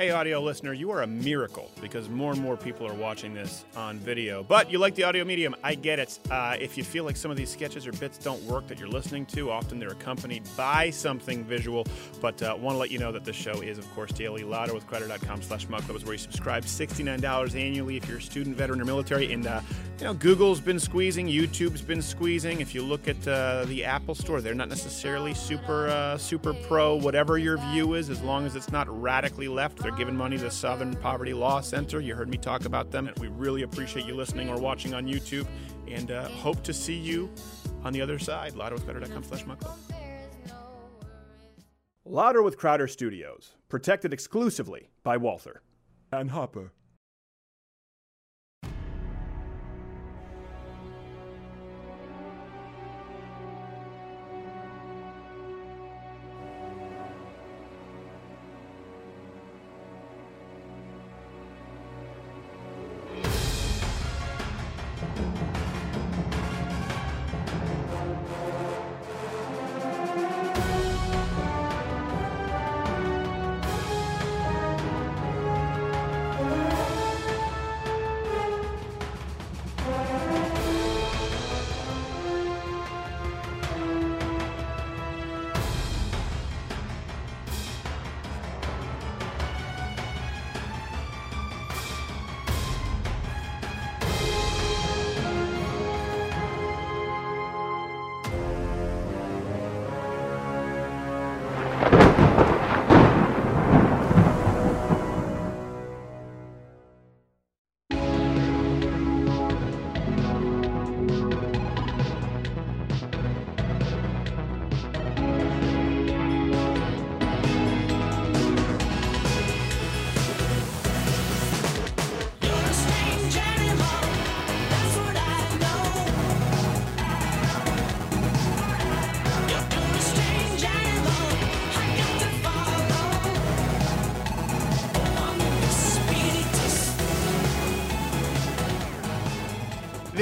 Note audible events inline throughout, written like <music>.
Hey, audio listener, you are a miracle because more and more people are watching this on video. But you like the audio medium, I get it. Uh, if you feel like some of these sketches or bits don't work that you're listening to, often they're accompanied by something visual. But uh, want to let you know that this show is, of course, daily. Louderwithcrowder.com slash mug club is where you subscribe. $69 annually if you're a student, veteran, or military. And, uh, you know, Google's been squeezing, YouTube's been squeezing. If you look at uh, the Apple Store, they're not necessarily super, uh, super pro, whatever your view is, as long as it's not radically left. Giving money to the Southern Poverty Law Center. You heard me talk about them. We really appreciate you listening or watching on YouTube and uh, hope to see you on the other side. Louderwithcrowder.com slash mugclub. Louder with Crowder Studios, protected exclusively by Walther. And Hopper.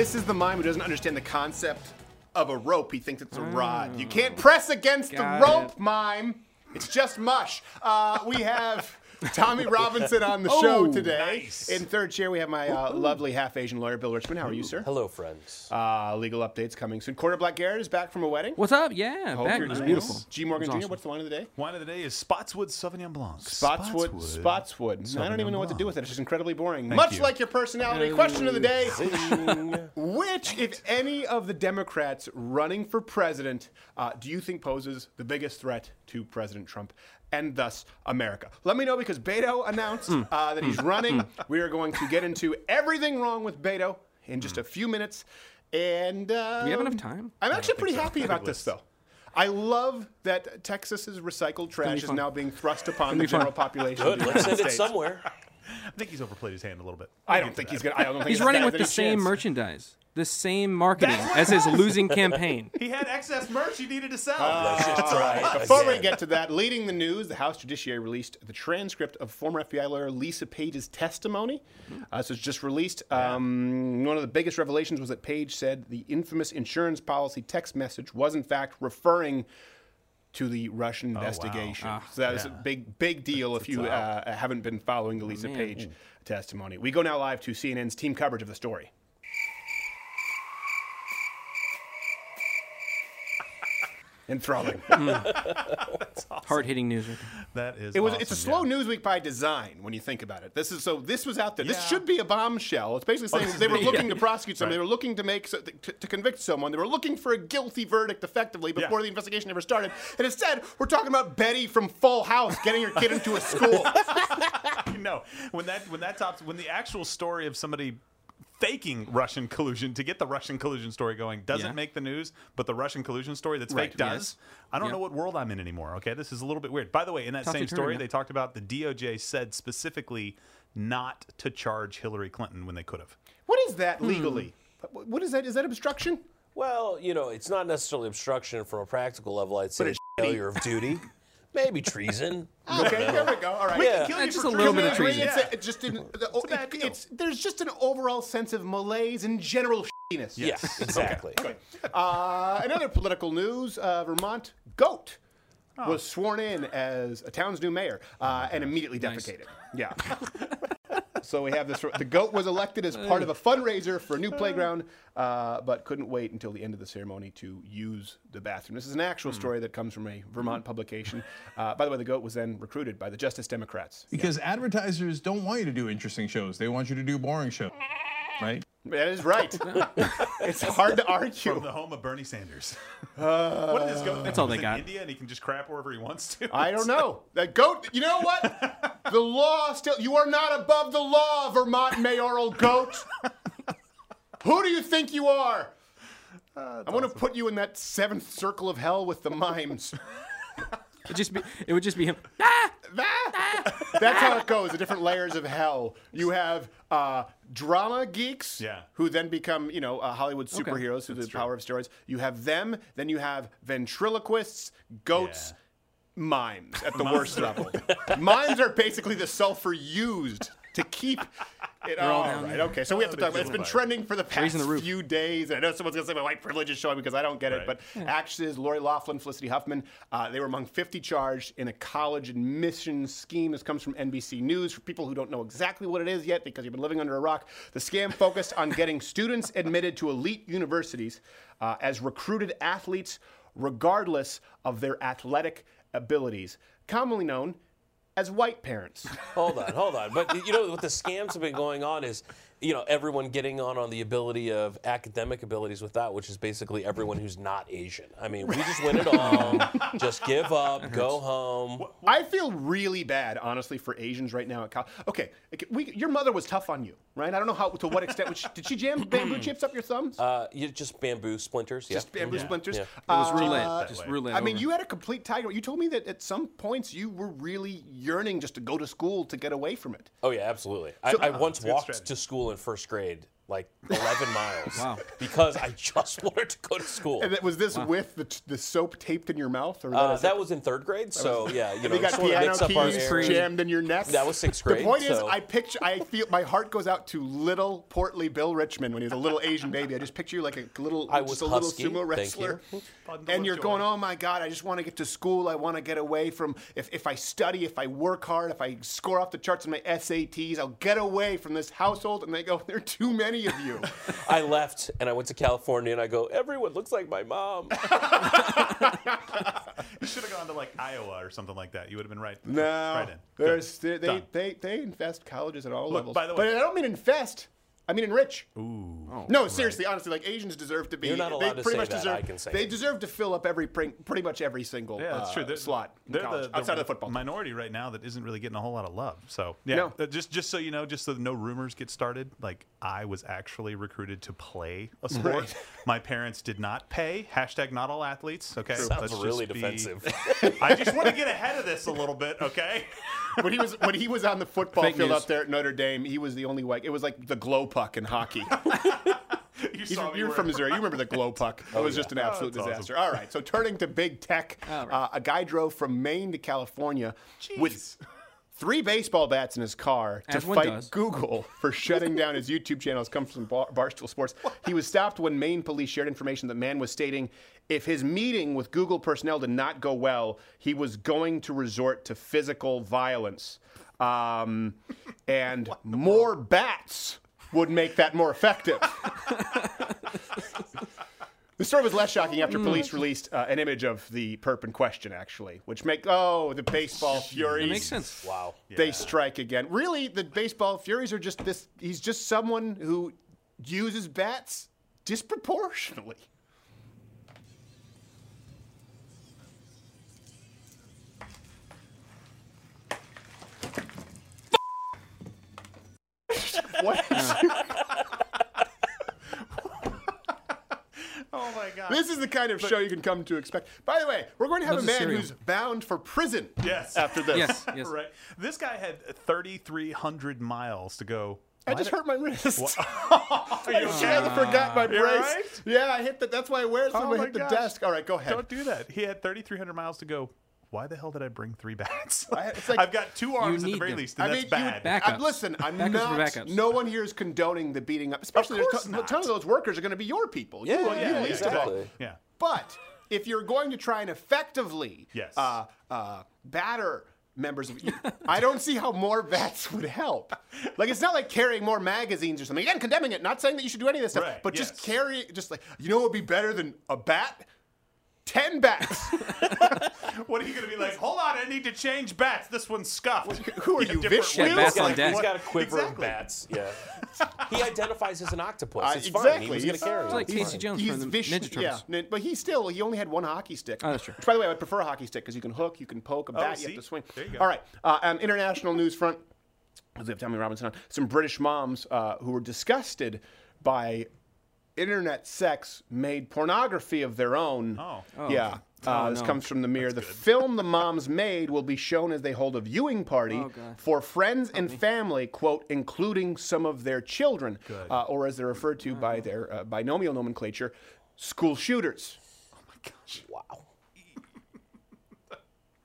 This is the mime who doesn't understand the concept of a rope. He thinks it's a rod. You can't press against Got the rope, it. mime. It's just mush. Uh, we have <laughs> Tommy Robinson on the show today. nice. In third chair, we have my uh, lovely half Asian lawyer, Bill Richmond. How are you, sir? Hello, friends. Uh, legal updates coming soon. Quarter Black Garrett is back from a wedding. What's up? Yeah, Hope back. you're It's doing beautiful. well. G. Morgan It Jr., awesome. what's the line of the day? Wine of the day is Spottswoode Sauvignon Blanc. Spottswoode. Spottswoode. I don't even know what to do with it. It's just incredibly boring. Thank Much you. like your personality. Question of the day. <laughs> Which, if any of the Democrats running for president, uh, do you think poses the biggest threat to President Trump and thus America? Let me know because Beto announced Hmm. uh, that he's running. we are going to get into everything wrong with Beto in just a few minutes. And uh, Do we have enough time? I'm actually pretty so. happy about this, though. I love that Texas's recycled trash is now being thrust upon the general population. Good. Let's United send it somewhere. I think he's overplayed his hand a little bit. I don't think he's gonna. I don't think He's this running with the same chance. merchandise, the same marketing as his losing campaign. He had excess merch he needed to sell. Let's just Before we get to that, leading the news, the House Judiciary released the transcript of former FBI lawyer Lisa Page's testimony. Uh, so it's just released. Um, one of the biggest revelations was that Page said the infamous insurance policy text message was in fact referring to the Russian investigation. so that was a big, big deal if you uh, haven't been following the Lisa man. Page testimony. We go now live to CNN's team coverage of the story. Enthralling. Mm. <laughs> Hard hitting news. Right there. that is. It was. Awesome, it's a slow yeah. news week by design when you think about it. This is so. This was out there. This should be a bombshell. It's basically saying <laughs> they were big. looking to prosecute someone. They were looking to make so, to, to convict someone. They were looking for a guilty verdict, effectively, before Yeah. the investigation ever started. And instead, we're talking about Betty from Full House getting her kid into a school. <laughs> no, when that when that tops when the actual story of somebody faking Russian collusion to get the Russian collusion story going doesn't Yeah. make the news, but the Russian collusion story that's Right, fake does. yes. I don't Yeah. know what world I'm in anymore. Okay, this is a little bit weird. By the way, in that same Topsy-turvy, story, they talked about the DOJ said specifically not to charge Hillary Clinton when they could have. what is that Hmm. legally? What- What is that? Is that obstruction? Well, you know, it's not necessarily obstruction from a practical level. I'd say it's failure of duty, <laughs> maybe treason. <laughs> Okay, there we go. All right. We Yeah. can kill you That's for just a little bit of Can we agree treason. It's, a, it's just an, the, a bad it- it's there's just an overall sense of malaise and general shittiness. Yes, <laughs> exactly. Uh, another political news: uh, Vermont goat was sworn in as a town's new mayor uh, and immediately defecated. Yeah. <laughs> so we have this. The goat was elected as part of a fundraiser for a new playground, uh, but couldn't wait until the end of the ceremony to use the bathroom. This is an actual story that comes from a Vermont publication. Uh, by the way, the goat was then recruited by the Justice Democrats. Because advertisers don't want you to do interesting shows. They want you to do boring shows. Right? That is right. <laughs> it's hard to argue. From the home of Bernie Sanders. <laughs> Uh, what did this go? That's all they in got. India, and he can just crap wherever he wants to. I don't know. <laughs> That goat. You know what? The law still. You are not above the law, Vermont mayoral goat. Who do you think you are? I want to put you in that seventh circle of hell with the mimes. It'd just be, it would just be him. Ah! <laughs> That's how it goes. The different layers of hell. You have uh, drama geeks, Yeah. who then become, you know, uh, Hollywood superheroes through the power of steroids. You have them. Then you have ventriloquists, goats, Yeah. mimes at the <laughs> worst level. mimes are basically the sulfur used to keep it all right. Okay, so we have to talk about. It's been trending for the past the few days. And I know someone's gonna say my white privilege is showing because I don't get it. Right. But actresses Lori Laughlin, Felicity Huffman, uh, they were among 50 charged in a college admission scheme. This comes from NBC News. For people who don't know exactly what it is yet, because you've been living under a rock, the scam focused on getting students admitted to elite universities uh, as recruited athletes, regardless of their athletic abilities, commonly known as white parents. Hold on, hold on. But you know what the scams have been going on is, you know, everyone getting on on the ability of academic abilities with that, which is basically everyone who's not Asian. I mean, we just win it all. <laughs> just give up, go home. I feel really bad, honestly, for Asians right now at college. Okay, okay, we, your mother was tough on you, right? I don't know how to what extent. Was she- did she jam <clears throat> bamboo chips up your thumbs? Uh, you just bamboo splinters. Yeah. Just bamboo Yeah. splinters. Yeah. It was Uh, roulette. just roulette. I mean, over. you had a complete tiger. You told me that at some points you were really yearning just to go to school to get away from it. Oh yeah, absolutely. I, I once walked strategy. to school in first grade, like <laughs> 11 miles, Wow. because I just <laughs> wanted to go to school. And that, was this with the, the soap taped in your mouth, or Uh, is that was in third grade, so yeah, you know, you got piano mix up our keys jammed in your neck. That was sixth grade. The grade, point is, I picture, I feel, my heart goes out to little portly Bill Richmond when he was a little Asian baby. I just picture you like a little, I just was a little husky, sumo thank wrestler, Bundle and of you're joy. going, oh my god, I just want to get to school. I want to get away from. If if I study, if I work hard, if I score off the charts in my SATs, I'll get away from this household. And they go, there are too many of you. <laughs> I left and I went to California, and I go, everyone looks like my mom. <laughs> You should have gone to like Iowa or something like that. You would have been right. No, right in. there's they, they, Done. they they infest colleges at all Look, levels. by the but way- I don't mean infest. I mean enrich. Ooh. no, seriously, honestly, like Asians deserve to be. You're not they allowed to pretty say much that, deserve. I can say they it. deserve to fill up every pretty much every single Yeah, that's uh, true. They're, slot they're college, the, outside of the football. minority right now that isn't really getting a whole lot of love. So yeah, No. uh, just just so you know, just so no rumors get started. Like I was actually recruited to play a sport. Right. My parents did not pay. Hashtag not all athletes. Okay, Sounds Let's just really be- defensive. <laughs> I just want to get ahead of this a little bit. Okay. when he was when he was on the football Fake field news. up there at Notre Dame, he was the only white. It was like the glow puck in hockey. <laughs> you saw you're from Missouri. You remember the glow puck? <laughs> It was just an absolute that's awesome. disaster. All right, so turning to big tech, All right. uh, a guy drove from Maine to California with Jeez. Three baseball bats in his car to As one fight does. Google for shutting down his YouTube channel. This comes from Bar- Barstool Sports. He was stopped when Maine police shared information that man was stating if his meeting with Google personnel did not go well, he was going to resort to physical violence. Um, and more bats would make that more effective. <laughs> The story was less shocking after police released uh, an image of the perp in question, actually, which make oh the baseball furies. That makes sense. wow. They strike again. Really, the baseball furies are just this. He's just someone who uses bats disproportionately. <laughs> what? Oh my god. This is the kind of show you can come to expect. By the way, we're going to have a a man cereal. who's bound for prison. Yes. After this. Yes, yes. <laughs> Right. This guy had 3,300 miles to go. I just hurt my wrist. Are <laughs> <laughs> you Yeah, I forgot my brace. right? Yeah, I hit that. That's why I wear it Oh when I my hit the desk. All right, go ahead. Don't do that. He had 3,300 miles to go. Why the hell did I bring three <laughs> bats? I- it's like- I've got two arms at the very them. least, and I that's mean, you- bad. Back- I'm, listen, I'm Backups not. No one here is condoning the beating up, especially there's course a not. ton of those workers are going to be your people. You- Yeah, you yeah, least of all. yeah. But if you're going to try and effectively Yes. uh, uh, batter members of I don't see how more vets would help. Like it's not like carrying more magazines or something. Again, condemning it, not saying that you should do any of this stuff, Right, but just carry just like you know what would be better than a bat? Ten bats. <laughs> What are you going to be like? Hold on, I need to change bats. This one's scuffed. Who are In you, different Vish? Yeah, bats on deck. he's got a quiver of Exactly. bats. Yeah. <laughs> he identifies as an octopus. Uh, It's fine. He exactly. was going to He's- carry It's it. like Casey Jones He's from the Vish- Ninja Turtles. Yeah, but he still he only had one hockey stick. Oh, that's true. Which, by the way, I would prefer a hockey stick because you can hook, you can poke a bat, you have to swing. There you go. All right, uh, on international news front, as we have Tommy Robinson on, some British moms uh, who were disgusted by internet sex made pornography of their own. Oh. Yeah. Uh, Oh, this no. comes from the Mirror. The film the moms made will be shown as they hold a viewing party Oh, for friends and family, quote, including some of their children, uh, or as they're referred to by their uh, binomial nomenclature, school shooters. Oh my gosh! Wow.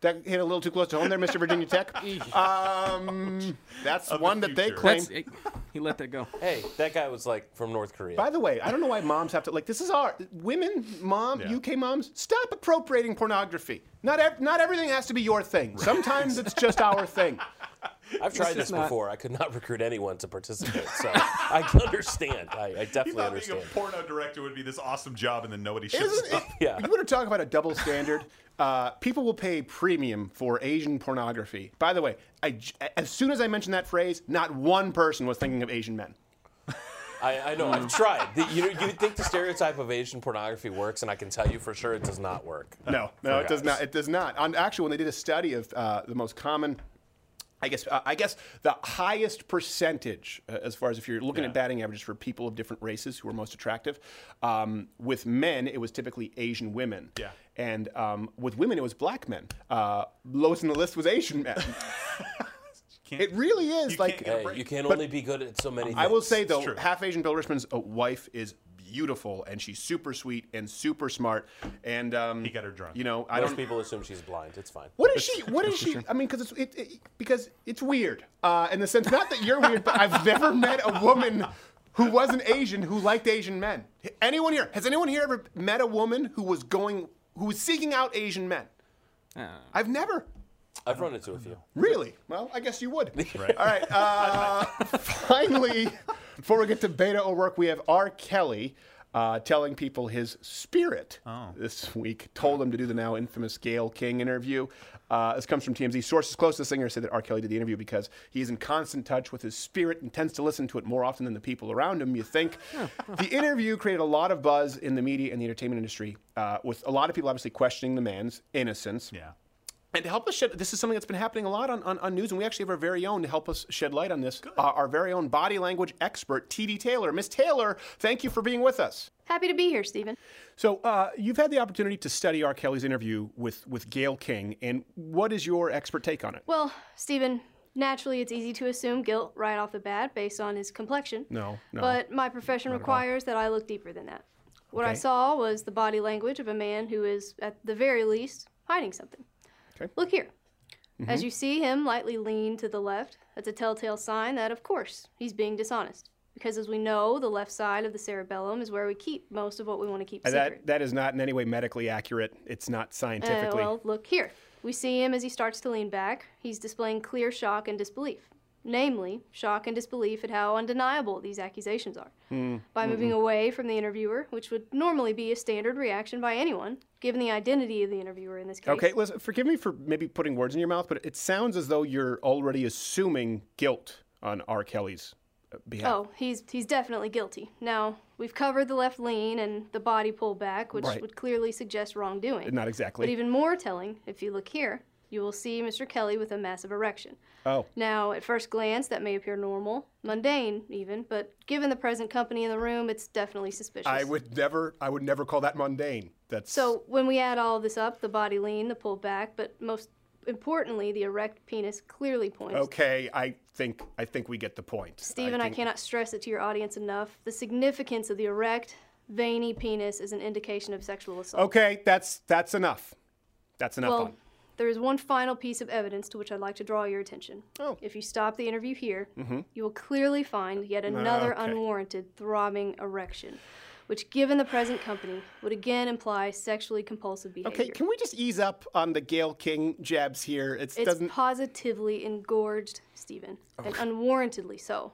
That hit a little too close to home there, Mr. Virginia Tech. <laughs> Um, that's Of the one that they future. claim. That's, he let that go. Hey, that guy was like from North Korea. By the way, I don't know why moms have to like. This is our women, mom, Yeah. UK moms. Stop appropriating pornography. Not ev- not everything has to be your thing. Sometimes it's just our thing. I've tried is this not- before. I could not recruit anyone to participate, so <laughs> I understand. I, I You definitely thought being understand. a porno director would be this awesome job, and then nobody shows Isn't up. <laughs> Yeah. You want to talk about a double standard? Uh, people will pay premium for Asian pornography. By the way, I as soon as I mentioned that phrase, not one person was thinking of Asian men. I, I know. I've tried. The, you you think the stereotype of Asian pornography works, and I can tell you for sure it does not work. No, no, it does not. It does not. On, actually, when they did a study of uh, the most common, I guess, uh, I guess the highest percentage, uh, as far as if you're looking Yeah. at batting averages for people of different races who are most attractive, um, with men it was typically Asian women. Yeah. And um, with women it was black men. Uh, lowest in the list was Asian men. <laughs> <laughs> It really is You like. can't Hey, you can But only be good at so many things. I will say though, half Asian Bill Richmond's uh, wife is beautiful and she's super sweet and super smart. And um, He got her drunk. You know, I most don't. people assume she's blind. It's fine. What is she? <laughs> What is she? I mean, because it's it, it, because it's weird uh, in the sense not that you're weird, but I've never met a woman who wasn't Asian who liked Asian men. Anyone here? Has anyone here ever met a woman who was going who was seeking out Asian men? Uh, I've never. I've run into a few. Really? Well, I guess you would. <laughs> Right. All right. Uh, <laughs> finally, before we get to Beto O'Rourke, we have R. Kelly uh, telling people his spirit this week. Told him to do the now infamous Gayle King interview. Uh, this comes from TMZ. Sources close to the singer say that R. Kelly did the interview because he is in constant touch with his spirit and tends to listen to it more often than the people around him. You think <laughs> the interview created a lot of buzz in the media and the entertainment industry, uh, with a lot of people obviously questioning the man's innocence. Yeah. And to help us shed, this is something that's been happening a lot on, on, on news, and we actually have our very own to help us shed light on this. Uh, our very own body language expert, TD Taylor. Miss Taylor, thank you for being with us. Happy to be here, Stephen. So, uh, you've had the opportunity to study R. Kelly's interview with, with Gayle King, and what is your expert take on it? Well, Stephen, naturally it's easy to assume guilt right off the bat based on his complexion. No, no. But my profession requires that I look deeper than that. What I saw was the body language of a man who is, at the very least, hiding something. Okay. Look here. Mm-hmm. As you see him lightly lean to the left, that's a telltale sign that, of course, he's being dishonest. Because as we know, the left side of the cerebellum is where we keep most of what we want to keep Uh, secret. that, that is not in any way medically accurate. It's not Uh, scientifically. well, look here. We see him as he starts to lean back. He's displaying clear shock and disbelief. Namely, shock and disbelief at how undeniable these accusations are. Hmm. By moving away from the interviewer, which would normally be a standard reaction by anyone, given the identity of the interviewer in this case. okay, listen, forgive me for maybe putting words in your mouth, but it sounds as though you're already assuming guilt on R. Kelly's uh, behalf. Oh, he's he's definitely guilty. Now, we've covered the left lean and the body pull back, which Right. would clearly suggest wrongdoing. Not exactly. But even more telling, if you look here, you will see Mr. Kelly with a massive erection. oh. Now, at first glance, that may appear normal, mundane even, but given the present company in the room, it's definitely suspicious. I would never, I would never call that mundane. That's So, when we add all this up, the body lean, the pull back, but most importantly, the erect penis clearly points. okay. I think, I think we get the point. Stephen, I, think- cannot stress it to your audience enough. The significance of the erect, veiny penis is an indication of sexual assault. Okay, that's that's enough. That's enough. Well, on. There is one final piece of evidence to which I'd like to draw your attention. Oh. If you stop the interview here, mm-hmm. you will clearly find yet ah, another okay. unwarranted throbbing erection. which, given the present company, would again imply sexually compulsive behavior. Okay, can we just ease up on the Gayle King jabs here? It's, It's doesn't. positively engorged, Stephen, oh. and unwarrantedly so.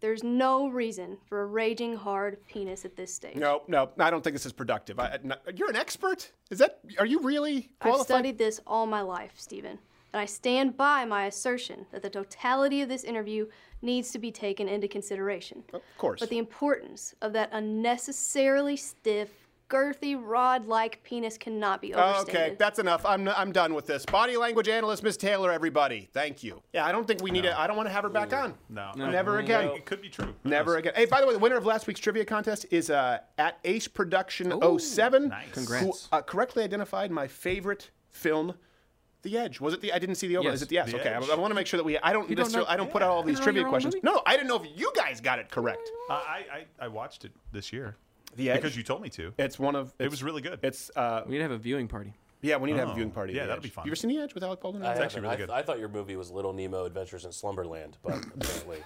There's no reason for a raging hard penis at this stage. No, no, I don't think this is productive. I, you're an expert. Is that? Are you really I've studied this all my life, Stephen, and I stand by my assertion that the totality of this interview needs to be taken into consideration. Of course. But the importance of that unnecessarily stiff, girthy, rod-like penis cannot be overstated. Okay, that's enough. I'm, I'm done with this. Body language analyst, Miss Taylor, everybody. Thank you. Yeah, I don't think we need it. I don't want to have her back on. No. Never again. It could be true. Never again. Hey, by the way, the winner of last week's trivia contest is uh, at Ace Production 07. nice. Who Congrats. uh, correctly identified my favorite film, The Edge. Was it the? I didn't see the over. Yes. Is it the yes? The okay, Edge. I, want to make sure that we. I don't. don't know- I don't put out all these You don't know trivia questions. movie? No, I didn't know if you guys got it correct. Uh, I, I I watched it this year. The Edge. Because you told me to. It's one of. It was really good. It's uh, We need to have a viewing party. yeah. We need to have a Oh, viewing party. yeah, that'll be fun. You ever seen The Edge with Alec Baldwin? I, actually haven't. really I, good. I thought your movie was Little Nemo Adventures in Slumberland, but <laughs> apparently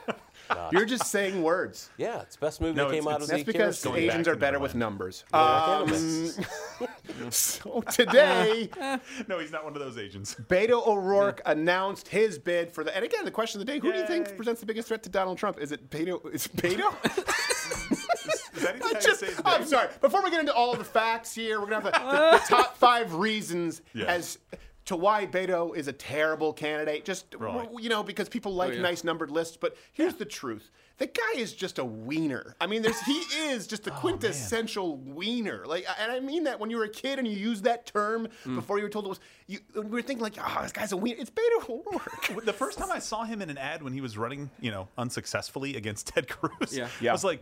not. You're just saying words. Yeah, it's the best movie No, that came out of it's- the That's because Akira Going back Asians to are better with numbers. Yeah, Um, <laughs> so today, <laughs> no, he's not one of those Asians. Beto O'Rourke announced his bid for the. And again, the question of the day: Who do you think Yay. presents the biggest threat to Donald Trump? Is it Beto? Is Beto? Is that even I how you <laughs> just, say I'm sorry. Before we get into all of the facts here, we're gonna have the, the, the <laughs> top five reasons Yeah. as to why Beto is a terrible candidate. Just Right. you know, because people like Oh, yeah. nice numbered lists. But here's the truth: the guy is just a wiener. I mean, there's he <laughs> is just the Oh, quintessential wiener. Like, and I mean that when you were a kid and you used that term Mm. before you were told it was, you we were thinking like, oh, this guy's a wiener. It's Beto O'Rourke. The first time I saw him in an ad when he was running, you know, unsuccessfully against Ted Cruz, Yeah. Yeah. I was like,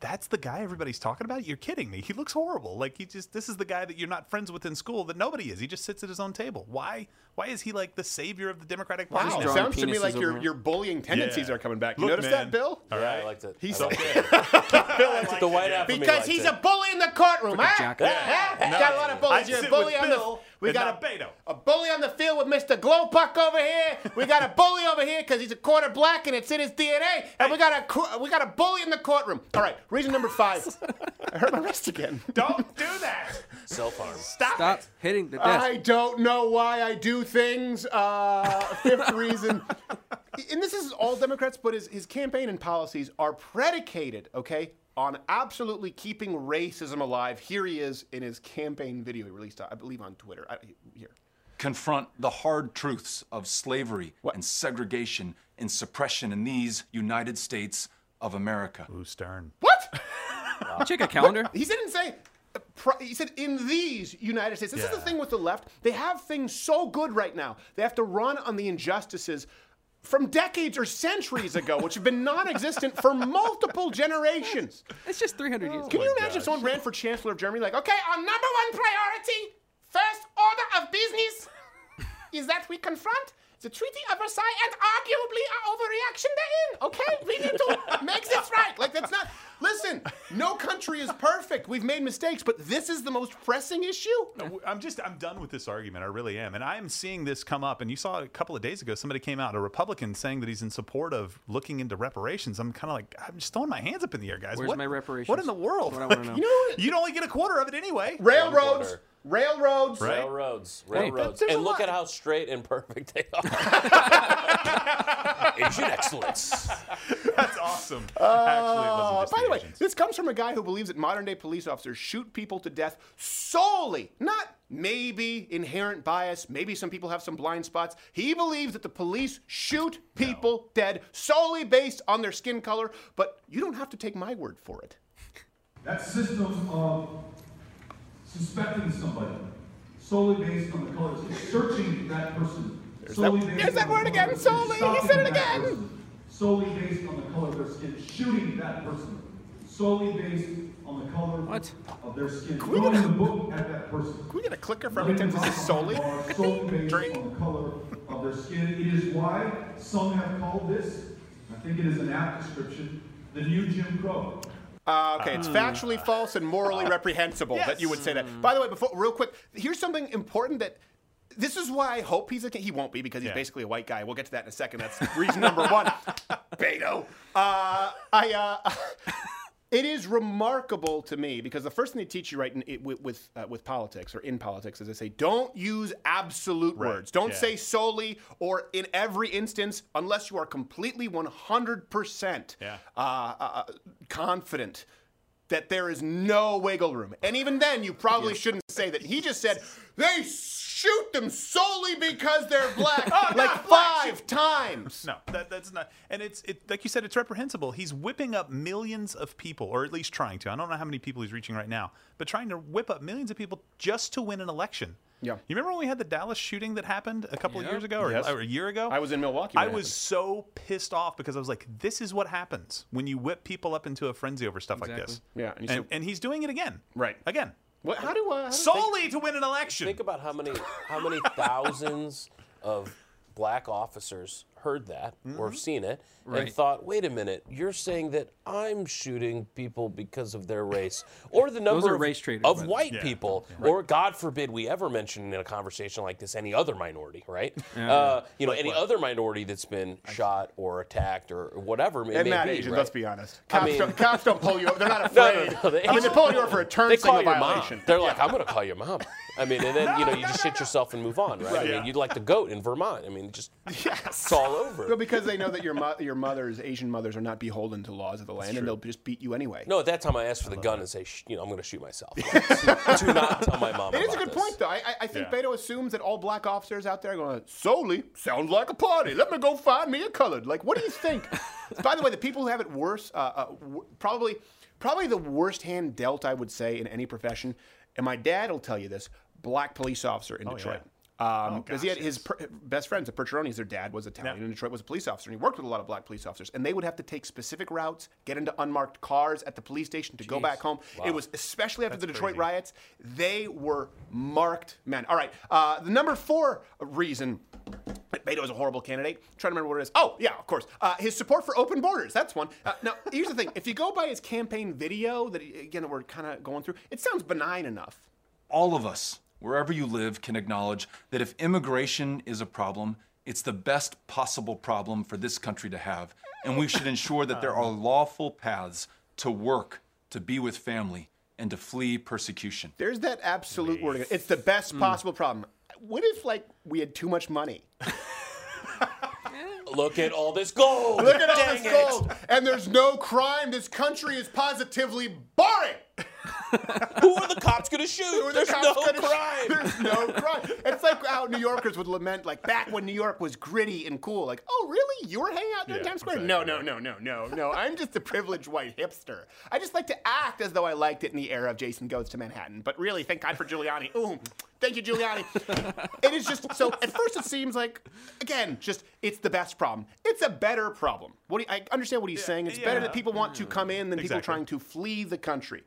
that's the guy everybody's talking about? You're kidding me. He looks horrible. Like he just this is the guy that you're not friends with in school that nobody is. He just sits at his own table. Why why is he like the savior of the Democratic Party? Wow, now? drawing sounds to me like your your bullying tendencies Yeah. are coming back. You Look, notice man. that, Bill? All Yeah, right. I liked it. He's I so liked good. <laughs> it. the white half of Because he's it. a bully in the courtroom, huh? jacket. Huh? No. Got a lot of bullies I here. sit bully with on Bill the. We and got a, Beto. a bully on the field with Mr. Glowpuck over here. We got a bully over here because he's a quarter black and it's in his DNA. And we got a we got a bully in the courtroom. All right, reason number five. <laughs> I hurt my wrist again. Don't do that. Self harm. Stop. Stop it. hitting the desk. I don't know why I do things. Uh, fifth <laughs> reason. And this is all Democrats, but his, his campaign and policies are predicated, okay, on absolutely keeping racism alive. Here he is in his campaign video he released, I believe, on Twitter. I, here. confront the hard truths of slavery What? and segregation and suppression in these United States of America. Ooh, Stern. What? Check a calendar. He didn't say. He said in these United States. This is the thing with the left. They have things so good right now. They have to run on the injustices from decades or centuries ago, which have been non-existent for multiple generations. It's just 300 years. Can you imagine if someone ran for chancellor of Germany? Like, okay, our number one priority, first order of business, is that we confront the Treaty of Versailles and arguably our overreaction therein. Okay, we need to make this right. Like, that's not. Listen, no country is perfect. We've made mistakes, but this is the most pressing issue. No, I'm just I'm done with this argument. I really am, and I am seeing this come up. And you saw a couple of days ago, somebody came out, a Republican, saying that he's in support of looking into reparations. I'm kind of like, I'm just throwing my hands up in the air, guys. Where's what, my reparations? What in the world? That's what I <laughs> know. You know what? You'd only get a quarter of it anyway. Railroads, quarter. Railroads. Right. Railroads, railroads, there's a and look lot- at how straight and perfect they are. <laughs> Asian excellence. That's awesome. Uh, wasn't by the way, Asians. this comes from a guy who believes that modern day police officers shoot people to death solely, not maybe inherent bias, maybe some people have some blind spots. He believes that the police shoot people dead solely based on their skin color, but you don't have to take my word for it. That system of suspecting somebody solely based on the colors, searching that person solely that- based there's that word again, solely. He said it again. person Solely based on the color of their skin, shooting that person solely based on the color What? of their skin, we throwing get the book at that person. Can we get a clicker for every time this is solely? Solely <laughs> based Drink. on the color of their skin. It is why some have called this, I think it is an apt description, the new Jim Crow. Uh, okay, it's factually false and morally <laughs> reprehensible that you would say that. By the way, before real quick, here's something important that this is why I hope he's a he won't be because he's Yeah. basically a white guy. We'll get to that in a second. That's <laughs> reason number one. Beto. Uh, I uh, <laughs> It is remarkable to me because the first thing they teach you, right, in, it, with with, uh, with politics or in politics, is they say don't use absolute words. Don't yeah. say solely or in every instance unless you are completely 100% Yeah. uh, uh, confident that there is no wiggle room. And even then, you probably shouldn't say that. He just said they shoot them solely because they're <laughs> black, oh, like five times. No, that, that's not. And it's it, like you said, it's reprehensible. He's whipping up millions of people, or at least trying to. I don't know how many people he's reaching right now, but trying to whip up millions of people just to win an election. Yeah. You remember when we had the Dallas shooting that happened a couple of years ago, or, Yes. or a year ago? I was in Milwaukee when I it was so pissed off because I was like, "This is what happens when you whip people up into a frenzy over stuff like this." Yeah, and and, said- and he's doing it again. Right. Again. What, how do uh, how do Solely to win an election. Think about how many how many thousands of black officers heard that or seen it and thought, "Wait a minute, you're saying that I'm shooting people because of their race, or the <laughs> number of, traitors, of by the way. white Yeah. people, or God forbid we ever mention in a conversation like this any other minority, right? <laughs> Uh, you know, any other minority that's been shot or attacked or whatever it may not be, Asian, right? let's be honest. I Cops, mean- don't, cops don't pull you over. They're not <laughs> No, no, afraid. no, the I mean, Asian- pulling you over for a turn They signal violation. mom. They're like, I'm going to call your mom. I mean, and then you know you just shit yourself and move on, right? I mean, you'd like the goat in Vermont. I mean, just <laughs> it's all over. Well, because they know that your mo- your mothers, Asian mothers, are not beholden to laws of the land, and they'll just beat you anyway. No, at that time I asked for the gun and say, Sh- you know, I'm going to shoot myself. <laughs> Like, do not tell my mom. It is a about good this. point, though. I, I, I think Yeah. Beto assumes that all black officers out there are going, solely sounds like a party. Let me go find me a colored. Like, what do you think? <laughs> By the way, the people who have it worse, uh, uh, w- probably, probably the worst hand dealt, I would say, in any profession. And my dad will tell you this: black police officer in Detroit. Um, because he had his per- best friends, the Percheronis, their dad was Italian, Yeah. and Detroit was a police officer, and he worked with a lot of black police officers, and they would have to take specific routes, get into unmarked cars at the police station to go back home. It was especially after the Detroit crazy. riots, they were marked men. All right, uh, the number four reason Beto is a horrible candidate. I'm trying to remember what it is. Oh, yeah, of course. Uh, his support for open borders. That's one. Uh, now, here's the thing: if you go by his campaign video, that he- again that we're kind of going through, it sounds benign enough. All of us, wherever you live, can acknowledge that if immigration is a problem, it's the best possible problem for this country to have. And we should ensure that there are lawful paths to work, to be with family, and to flee persecution. There's that absolute wording. It's the best mm. possible problem. What if like we had too much money? <laughs> Look at all this gold. Look at all Dang this it. gold, and there's no crime. This country is positively boring. <laughs> <laughs> Who are the cops going to shoot? The There's no gonna sh- crime. There's no crime. It's like how New Yorkers would lament, like back when New York was gritty and cool. Like, oh, really? You were hanging out in Yeah, Times Square? exactly. No, no, no, no, no, no. I'm just a privileged white hipster. I just like to act as though I liked it in the era of Jason Goes to Manhattan. But really, thank God for Giuliani. Ooh, thank you, Giuliani. it is just so. At first, it seems like, again, just it's the best problem. It's a better problem. What do you, I understand what he's saying. It's better that people want to mm, come in than people trying to flee the country.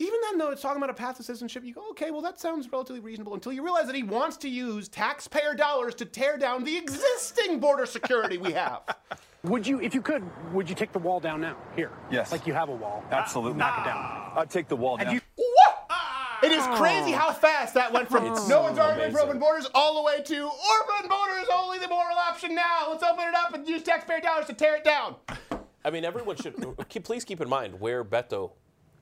Even then, though, it's talking about a path to citizenship, you go, okay, well, that sounds relatively reasonable until you realize that he wants to use taxpayer dollars to tear down the existing border security we have. <laughs> Would you, if you could, would you take the wall down now? Here. Yes. Like you have a wall. Absolutely. Knock it down. Ah. I'd take the wall down. You, what? Ah. It is crazy how fast that went from no one's arguing for open borders all the way to open borders only the moral option now. Let's open it up and use taxpayer dollars to tear it down. I mean, everyone should <laughs> keep, please keep in mind where Beto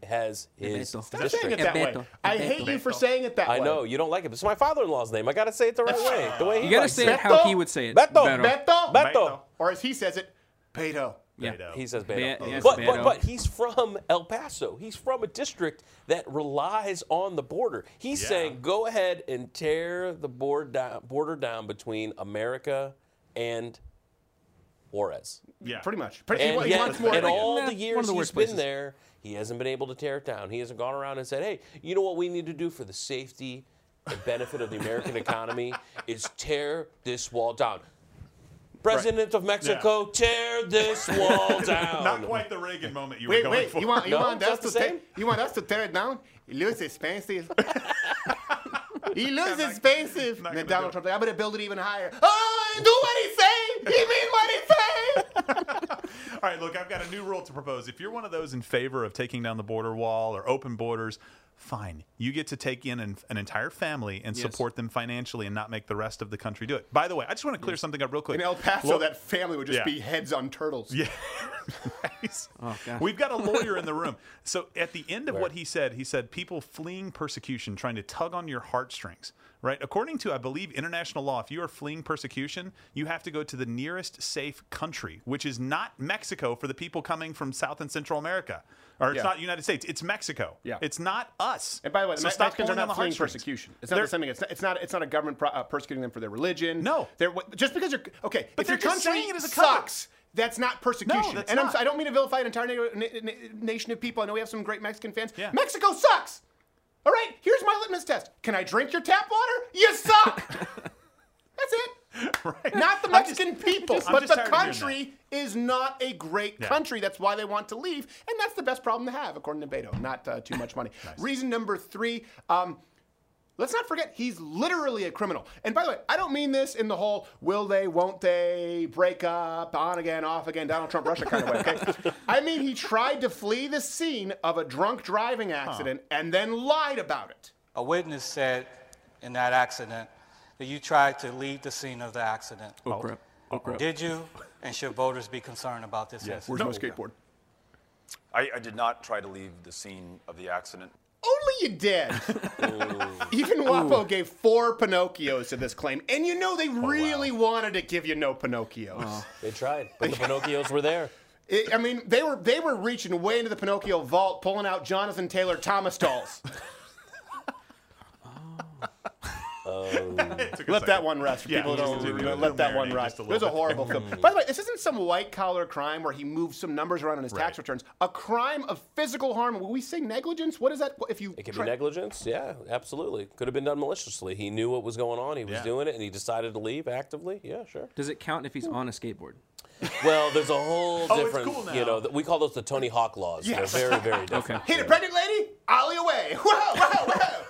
has his Beto. Stop saying it district. that way. I hate you for saying it that way. I know you don't like it. but It's my father-in-law's name. I got to say it the right way. The way he You gotta likes say it. it how he would say it. Beto. Beto. Beto? Beto. Or as he says it, Beto. Yeah. He says Beto. Be- yes, but, but Beto. but he's from El Paso. He's from a district that relies on the border. He's Yeah. saying go ahead and tear the board down, border down between America and Juarez. Yeah. Pretty much. Pretty, And, he yet- wants more. and all the years of the he's worst been places. there, he hasn't been able to tear it down. He hasn't gone around and said, "Hey, you know what we need to do for the safety and benefit of the American <laughs> economy is tear this wall down." President of Mexico, tear this wall <laughs> down. Not quite the Reagan moment you were Wait, going wait. for. You want, you No? want Is us to the tear, same? you want us to tear it down? <laughs> He loses expensive. he loses expensive. And not then Donald do it. Trump's like, I'm gonna build it even higher. Oh, do what he say. He mean what he say. Right, look, I've got a new rule to propose. If you're one of those in favor of taking down the border wall or open borders, fine. You get to take in an, an entire family and Yes. support them financially and not make the rest of the country do it. By the way, I just want to clear something up real quick. In El Paso, Lo- that family would just Yeah. be heads on turtles. Yeah. <laughs> Nice. Oh. We've got a lawyer in the room. So at the end of what he said, he said people fleeing persecution, trying to tug on your heartstrings, right? According to, I believe, international law, if you are fleeing persecution, you have to go to the nearest safe country, which is not Mexico for the people coming from South and Central America. Or it's Yeah. not United States, it's Mexico. Yeah. It's not us. And by the way, the so Mexicans are not fleeing persecution. It's not They're- the same thing. It's not, it's not. It's not a government pro- uh, persecuting them for their religion. No. they're just because you're okay. But if they're just country saying it as a cover. sucks, that's not persecution. that's and I'm, I don't mean to vilify an entire na- na- nation of people. I know we have some great Mexican fans. Yeah. Mexico sucks. All right, here's my litmus test. Can I drink your tap water? You suck. <laughs> That's it. Right. Not the I'm just- Mexican people, I'm but the tired of hearing that. country is not a great Yeah. country. That's why they want to leave, and that's the best problem to have, according to Beto. Not uh, too much money. <laughs> Reason number three. Um, Let's not forget, he's literally a criminal. And by the way, I don't mean this in the whole will they, won't they, break up, on again, off again, Donald Trump, Russia kind of way, okay? I mean, he tried to flee the scene of a drunk driving accident and then lied about it. A witness said in that accident that you tried to leave the scene of the accident. Oh, crap. Oh, crap. Did you? And should voters be concerned about this Yes. incident? Where's my skateboard? I, I did not try to leave the scene of the accident. Only you did. <laughs> Even Wapo gave four Pinocchios to this claim, and you know they oh, really wanted to give you no Pinocchios. Oh. They tried, but the Pinocchios were there. <laughs> It- I mean, they were they were reaching way into the Pinocchio vault, pulling out Jonathan Taylor Thomas dolls. <laughs> Um, <laughs> let that one rest. For Yeah, people who don't to- you know, to let that one rest. just a It was a horrible film. <laughs> By the way, this isn't some white collar crime where he moved some numbers around on his tax returns. A crime of physical harm. Will we say negligence? What is that? If you It could try- be negligence. Yeah, absolutely. Could have been done maliciously. He knew what was going on. He was Yeah. doing it, and he decided to leave actively. Yeah, sure. Does it count if he's on a skateboard? Well, there's a whole <laughs> Oh, it's different. cool now. You know, th- we call those the Tony Hawk laws. Yes. They're very, very different. Hit a pregnant lady, ollie away. Whoa, whoa, whoa.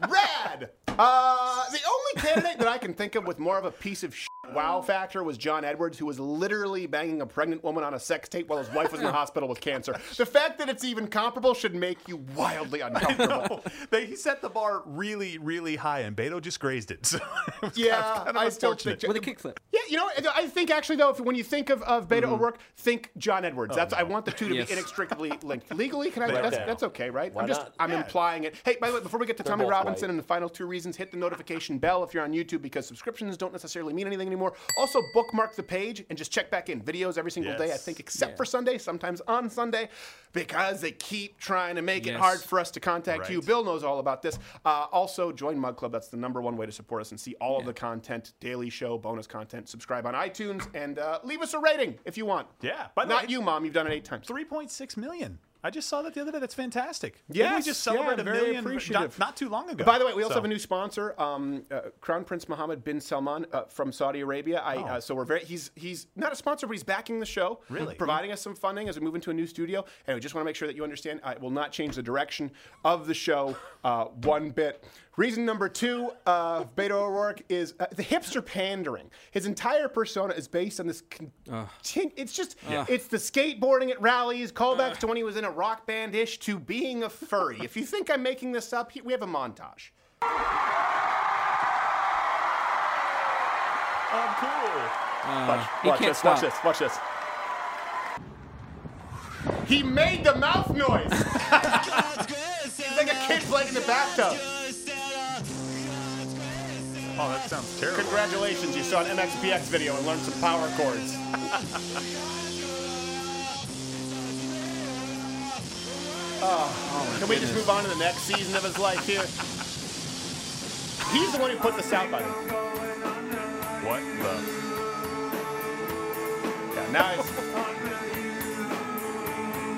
Rad. Uh, the only candidate that I can think of with more of a piece of shit wow factor was John Edwards, who was literally banging a pregnant woman on a sex tape while his wife was in the <laughs> hospital with cancer. The fact that it's even comparable should make you wildly uncomfortable. they, he set the bar really, really high, and Beto just grazed it. <laughs> So it Yeah, kind of I still unfortunate. think With a kickflip. Yeah, you know, I think actually though, if, when you think of, of Beto mm-hmm. O'Rourke, think John Edwards. Oh, that's I want the two to Yes. be inextricably <laughs> linked. Legally, can I? Right That's, that's okay, right? Why I'm just not? I'm Yeah. implying it. Hey, by the way, before we get to They're Tommy Robinson white. and the final two reasons, hit the notification bell if you're on YouTube because subscriptions don't necessarily mean anything anymore. Also, bookmark the page and just check back in. Videos every single day, I think, except for Sunday. Sometimes on Sunday, because they keep trying to make it hard for us to contact you. Bill knows all about this. Uh, also, join Mug Club. That's the number one way to support us and see all of the content, daily show, bonus content. Subscribe on iTunes and uh, leave us a rating if you want. Yeah, by the Not way- you, Mom. You've done it eight times. 3.6 million. I just saw that the other day. That's fantastic. Didn't we just yeah, celebrate a million not, not too long ago. By the way, we also So- have a new sponsor, um, uh, Crown Prince Mohammed bin Salman uh, from Saudi Arabia. I, uh, so we're very he's he's not a sponsor, but he's backing the show, Really? providing us some funding as we move into a new studio. And we just want to make sure that you understand, I will not change the direction of the show uh, one bit. Reason number two of Beto O'Rourke is uh, the hipster pandering. His entire persona is based on this. Contin- it's just it's the skateboarding at rallies, callbacks to when he was in a rock band ish to being a furry. if you think I'm making this up, we have a montage. Oh, cool. Watch, he watch can't this, watch this, watch this. He made the mouth noise. <laughs> He's like a kid playing in the bathtub. Oh, that sounds terrible. Congratulations, you saw an MXPX video and learned some power chords. <laughs> oh, oh can we just move on to the next season of his life here? He's the one who put this out, by the. What the? Yeah, now it's.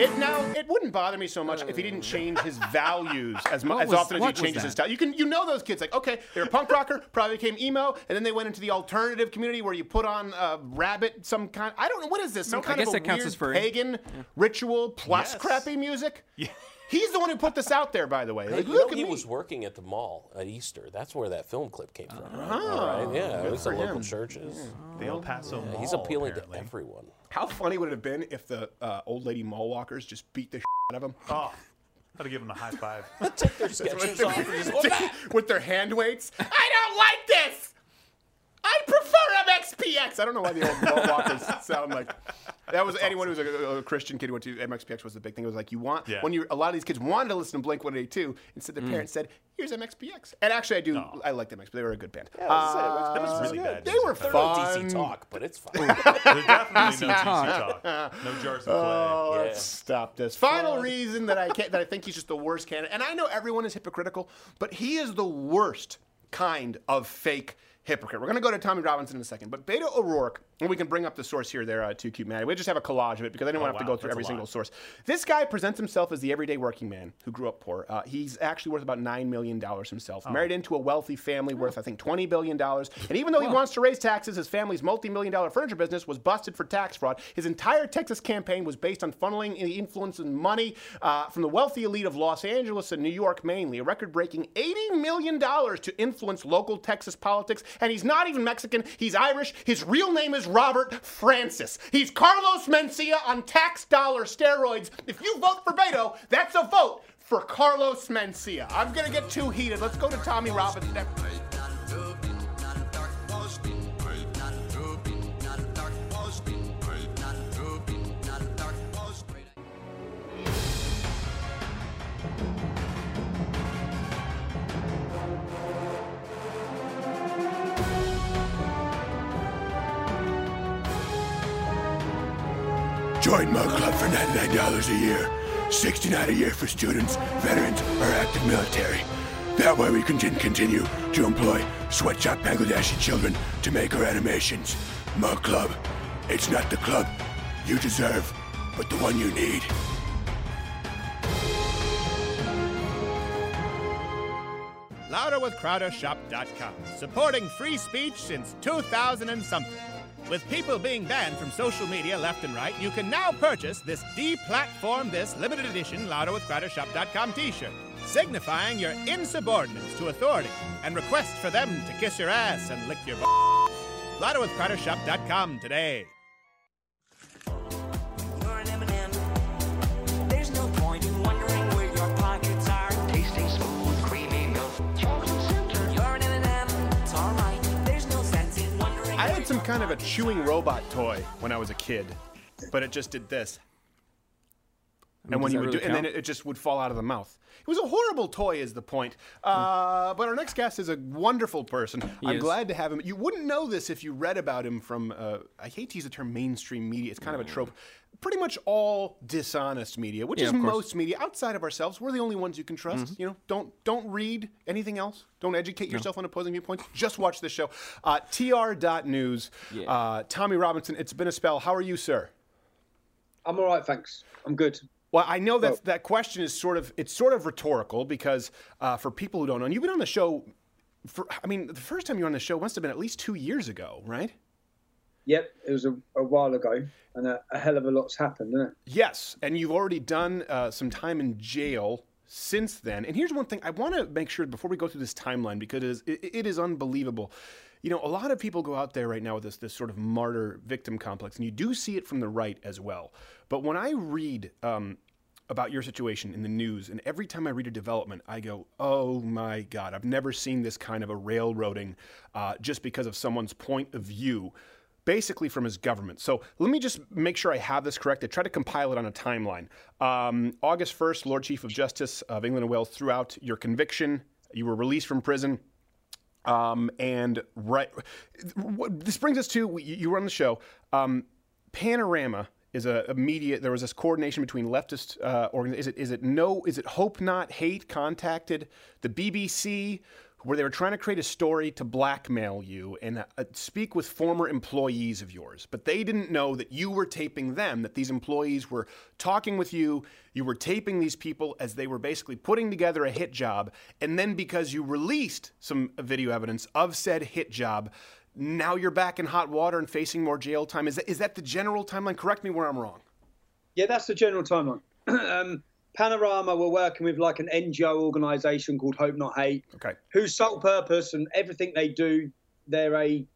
It now it wouldn't bother me so much if he didn't oh. change his values as mu- What as was- often as he what was changes his that? style. You can you know those kids like okay they're a punk rocker probably became emo and then they went into the alternative community where you put on a rabbit some kind I don't know what is this some I kind guess of a that counts weird as furry. pagan ritual plus Yes. crappy music. Yeah. He's the one who put this out there, by the way. Hey, Like, you look know, at he me. was working at the mall at Easter. That's where that film clip came from. Right? Oh, All right, Yeah, good it was the for local him. churches. The El Paso Yeah, He's appealing apparently. to everyone. How funny would it have been if the uh, old lady mall walkers just beat the <laughs> shit out of him? Oh, I'd have given him a high five. <laughs> Take their sketches off and just "What's <laughs> that?" with their hand weights. I don't like this. I MXPX. I don't know why the old <laughs> mall walkers sound like. That was anyone who was a, a Christian kid who went to MXPX was the big thing. It was like you want Yeah. when you a lot of these kids wanted to listen to Blink 182 instead their parents said, "Here's MXPX." And actually, I do. I like them. They were a good band. Yeah, I Uh, that was really bad They music. were They're fun. no DC talk, but it's fine. <laughs> There's definitely no DC DC talk. talk. No jars of clay. Oh, Yeah. let's stop this. Final reason that I <laughs> can't, that I think he's just the worst candidate, and I know everyone is hypocritical, but he is the worst kind of fake hypocrite. We're going to go to Tommy Robinson in a second, but Beto O'Rourke, and we can bring up the source here. There, uh, too cute, man. We just have a collage of it because I didn't want to have wow, to go through that's every single source. This guy presents himself as the everyday working man who grew up poor. Uh, he's actually worth about nine million dollars himself. Oh. Married into a wealthy family worth, I think, twenty billion dollars. And even though he wants to raise taxes, his family's multi-million dollar furniture business was busted for tax fraud. His entire Texas campaign was based on funneling the influence and money uh, from the wealthy elite of Los Angeles and New York, mainly. A record-breaking eighty million dollars to influence local Texas politics. And he's not even Mexican. He's Irish. His real name is Robert Francis. He's Carlos Mencia on tax dollar steroids. If you vote for Beto, that's a vote for Carlos Mencia. I'm gonna get too heated. Let's go to Tommy Robinson. Join Mug Club for $99 a year. 69 a year for students, veterans, or active military. That way we can continue to employ sweatshop Bangladeshi children to make our animations. Mug Club. It's not the club you deserve, but the one you need. Louder with LouderWithCrowderShop.com, supporting free speech since 2000 and something. With people being banned from social media left and right, you can now purchase this deplatform this limited edition LouderWithCrowderShop.com t-shirt, signifying your insubordinance to authority and request for them to kiss your ass and lick your b- LouderWithCrowderShop.com today. Kind of a chewing robot toy when I was a kid, but it just did this. And when you would really do, and then it, just would fall out of the mouth. It was a horrible toy, is the point. Uh, but our next guest is a wonderful person. I'm is. glad to have him. You wouldn't know this if you read about him from. Uh, I hate to use the term mainstream media. It's kind of a trope. Pretty much all dishonest media, which Yeah, is most media outside of ourselves. We're the only ones you can trust. You know, don't don't read anything else. Don't educate yourself on opposing viewpoints. Just watch this show. Uh, tr.news. Yeah. Uh, Tommy Robinson. It's been a spell. How are you, sir? I'm all right, thanks. I'm good. Well, I know that Oh. that question is sort of it's sort of rhetorical because uh, for people who don't know, and you've been on the show. For I mean, the first time you were on the show must have been at least two years ago, right? Yep, it was a, a while ago, and a, a hell of a lot's happened, isn't it? Yes, and you've already done uh, some time in jail since then. And here's one thing I want to make sure before we go through this timeline because it is, it, it is unbelievable. You know, a lot of people go out there right now with this this sort of martyr victim complex, and you do see it from the right as well. But when I read um, about your situation in the news, and every time I read a development, I go, "Oh my God, I've never seen this kind of a railroading uh, just because of someone's point of view." Basically from his government. So let me just make sure I have this correct. I try to compile it on a timeline. Um, August 1st, Lord Chief of Justice of England and Wales threw out your conviction. You were released from prison. Um, and right, this brings us to you were on the show. Um, Panorama is a, a media. There was this coordination between leftist uh, organ. Is it is it no? Is it Hope Not Hate contacted the BBC where they were trying to create a story to blackmail you and uh, speak with former employees of yours, but they didn't know that you were taping them. That these employees were talking with you. You were taping these people as they were basically putting together a hit job, and then because you released some video evidence of said hit job, now you're back in hot water and facing more jail time. Is that, is that the general timeline? Correct me where I'm wrong. Yeah, that's the general timeline. <clears throat> um, Panorama were working with like an NGO organisation called Hope Not Hate, Okay. whose sole purpose and everything they do, they're a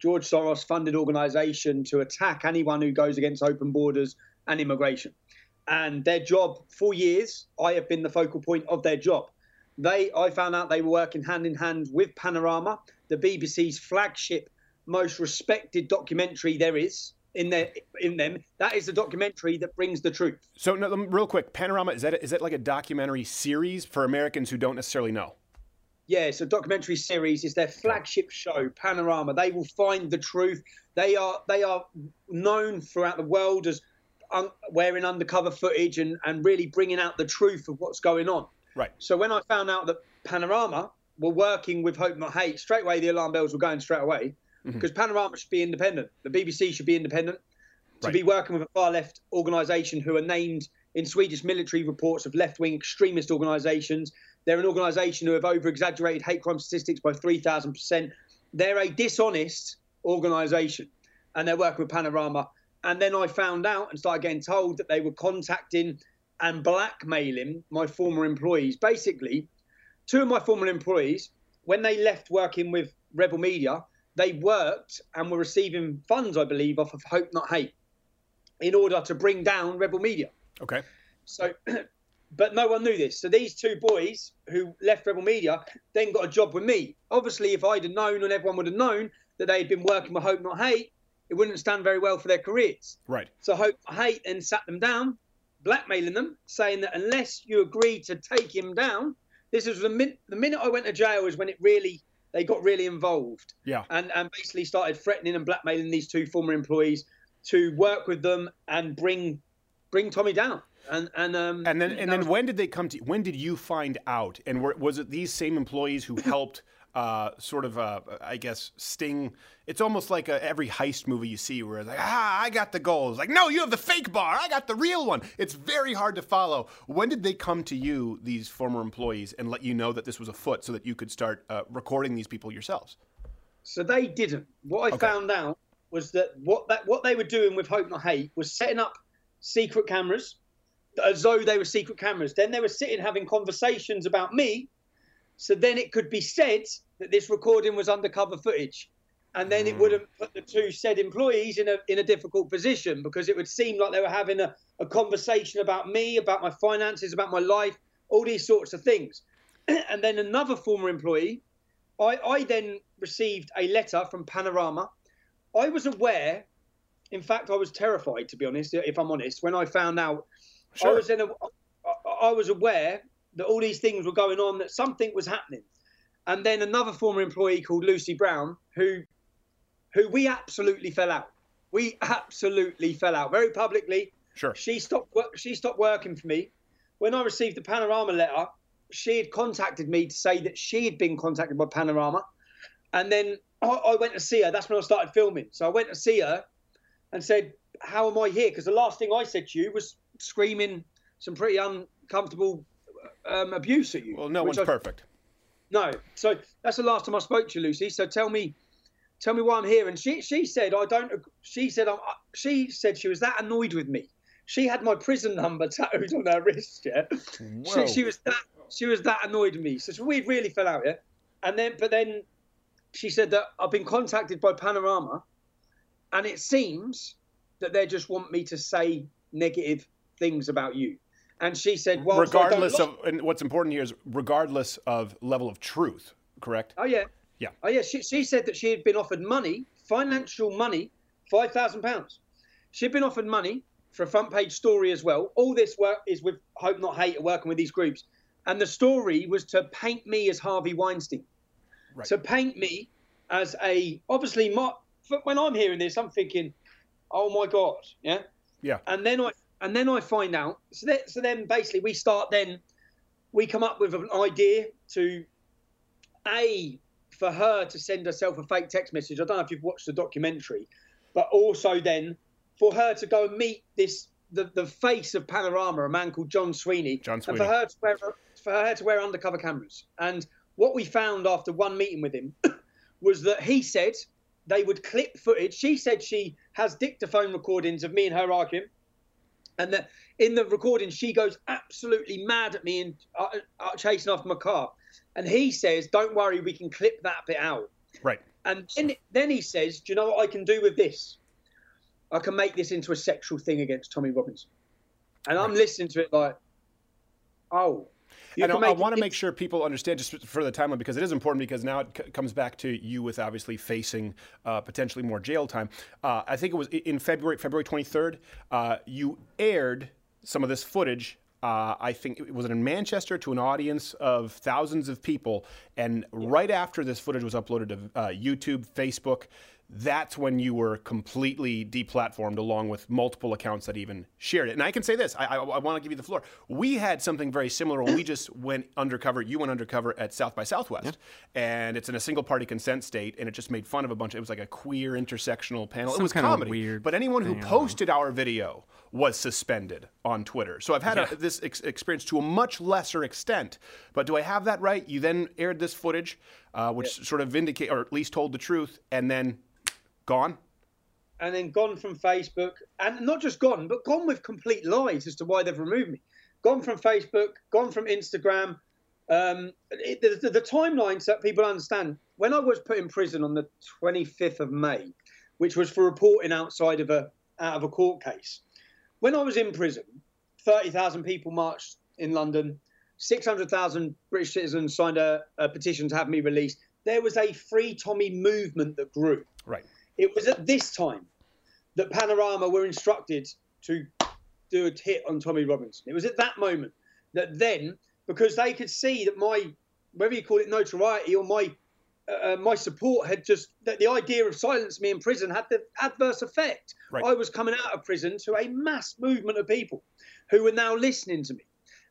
George Soros funded organisation to attack anyone who goes against open borders and immigration. And their job, for years, I have been the focal point of their job. They, I found out they were working hand in hand with Panorama, the BBC's flagship, most respected documentary there is in their in them. That is the documentary that brings the truth. So, no, real quick, Panorama is that is that like a documentary series for Americans who don't necessarily know? Yeah, it's a documentary series. It's their flagship show, Panorama. They will find the truth. They are they are known throughout the world as un- wearing undercover footage and, and really bringing out the truth of what's going on. Right. So when I found out that Panorama were working with Hope Not Hate, straight away the alarm bells were going straight away Mhm. because Panorama should be independent. The BBC should be independent. To Right. be working with a far left organisation who are named in Swedish military reports of left wing extremist organisations. They're an organisation who have over exaggerated hate crime statistics by 3,000%. They're a dishonest organisation and they're working with Panorama. And then I found out and started getting told that they were contacting and blackmailing my former employees. Basically, two of my former employees, when they left working with Rebel Media, they worked and were receiving funds, I believe, off of Hope Not Hate in order to bring down Rebel Media. Okay. So, <clears throat> but no one knew this. So these two boys who left Rebel Media then got a job with me. Obviously, if I'd have known and everyone would have known that they'd been working with Hope Not Hate, it wouldn't stand very well for their careers. Right. So Hope Not Hate then sat them down, blackmailing them, saying that unless you agree to take him down, this was the, min- the minute I went to jail is when it really they got really involved Yeah. and, and basically started threatening and blackmailing these two former employees to work with them and bring bring Tommy down. And and um And then and then when did they come to? When did you find out? And were, was it these same employees who helped? Uh, sort of, uh, I guess, sting. It's almost like a, every heist movie you see where it's like, ah, I got the gold. It's like, no, you have the fake bar. I got the real one. It's very hard to follow. When did they come to you, these former employees, and let you know that this was afoot so that you could start uh, recording these people yourselves? So they didn't. What I found out was that what that what they were doing with Hope Not Hate was setting up secret cameras, as though they were secret cameras. Then they were sitting having conversations about me, so then it could be said that this recording was undercover footage, and then it hmm. wouldn't put the two said employees in a in a difficult position because it would seem like they were having a, a conversation about me, about my finances, about my life, all these sorts of things. <clears throat> and then another former employee I, I then received a letter from Panorama. I was aware, in fact, I was terrified, to be honest, if I'm honest, when I found out. Sure. I was in a, I was aware that all these things were going on, that something was happening. And then another former employee called Lucy Brown, who, who we absolutely fell out. We absolutely fell out very publicly. Sure. She stopped. She stopped working for me. When I received the Panorama letter, she had contacted me to say that she had been contacted by Panorama, and then I, I went to see her. That's when I started filming. So I went to see her and said, "How am I here?" Because the last thing I said to you was screaming some pretty uncomfortable um, abuse at you. Well, no one's I- perfect. no. So that's the last time I spoke to you, Lucy. So tell me, tell me why I'm here. And she she said I don't. She said I'm, she said she was that annoyed with me. She had my prison number <laughs> tattooed on her wrist. Yeah. She, she was that she was that annoyed with me. So we really fell out. Yeah. And then but then she said that I've been contacted by Panorama, and it seems that they just want me to say negative things about you. And she said, "Well, regardless of, and what's important here is regardless of level of truth, correct? Oh yeah. Yeah. Oh yeah. She, she said that she had been offered money, financial money, five thousand pounds. She'd been offered money for a front page story as well. All this work is with Hope Not Hate, working with these groups, and the story was to paint me as Harvey Weinstein. Right. To paint me as a obviously my, when I'm hearing this, I'm thinking, oh my god, yeah. Yeah. And then I and then I find out. So then, so then basically we start then we come up with an idea to a for her to send herself a fake text message. I don't know if you've watched the documentary, but also then for her to go and meet this the, the face of Panorama, a man called John Sweeney, John and Sweeney. for her to wear for her to wear undercover cameras. And what we found after one meeting with him <clears throat> was that he said they would clip footage. She said she has dictaphone recordings of me and her arguing, And that in the recording, she goes absolutely mad at me and uh, uh, chasing after my car. And he says, "Don't worry, we can clip that bit out." Right. And then, then he says, "Do you know what I can do with this? I can make this into a sexual thing against Tommy Robinson." And I'm listening to it like, "Oh." You and I, I want to make sure people understand just for the timeline because it is important because now it c- comes back to you with obviously facing uh, potentially more jail time. Uh, I think it was in February, February 23rd, uh, you aired some of this footage. Uh, I think it was in Manchester to an audience of thousands of people, and right after this footage was uploaded to uh, YouTube, Facebook, that's when you were completely deplatformed along with multiple accounts that even shared it. And I can say this, I, I, I want to give you the floor. We had something very similar when we just went undercover. You went undercover at South by Southwest, and it's in a single party consent state, and it just made fun of a bunch. It was like a queer intersectional panel. Some it was kind of comedy. weird but anyone who posted our video was suspended on Twitter. So I've had a, this ex- experience to a much lesser extent. But do I have that right? You then aired this footage, uh, which sort of vindicate or at least told the truth, and then gone. and then gone from Facebook, and not just gone, but gone with complete lies as to why they've removed me. Gone from Facebook, gone from Instagram. Um, it, the, the, the timeline so that people understand. When I was put in prison on the 25th of May, which was for reporting outside of a out of a court case, when I was in prison, 30,000 people marched in London. 600,000 British citizens signed a, a petition to have me released. There was a free Tommy movement that grew. Right. It was at this time that Panorama were instructed to do a hit on Tommy Robinson. It was at that moment that then, because they could see that my, whether you call it notoriety or my, uh, my support had just that the idea of silence me in prison had the adverse effect. Right. I was coming out of prison to a mass movement of people who were now listening to me.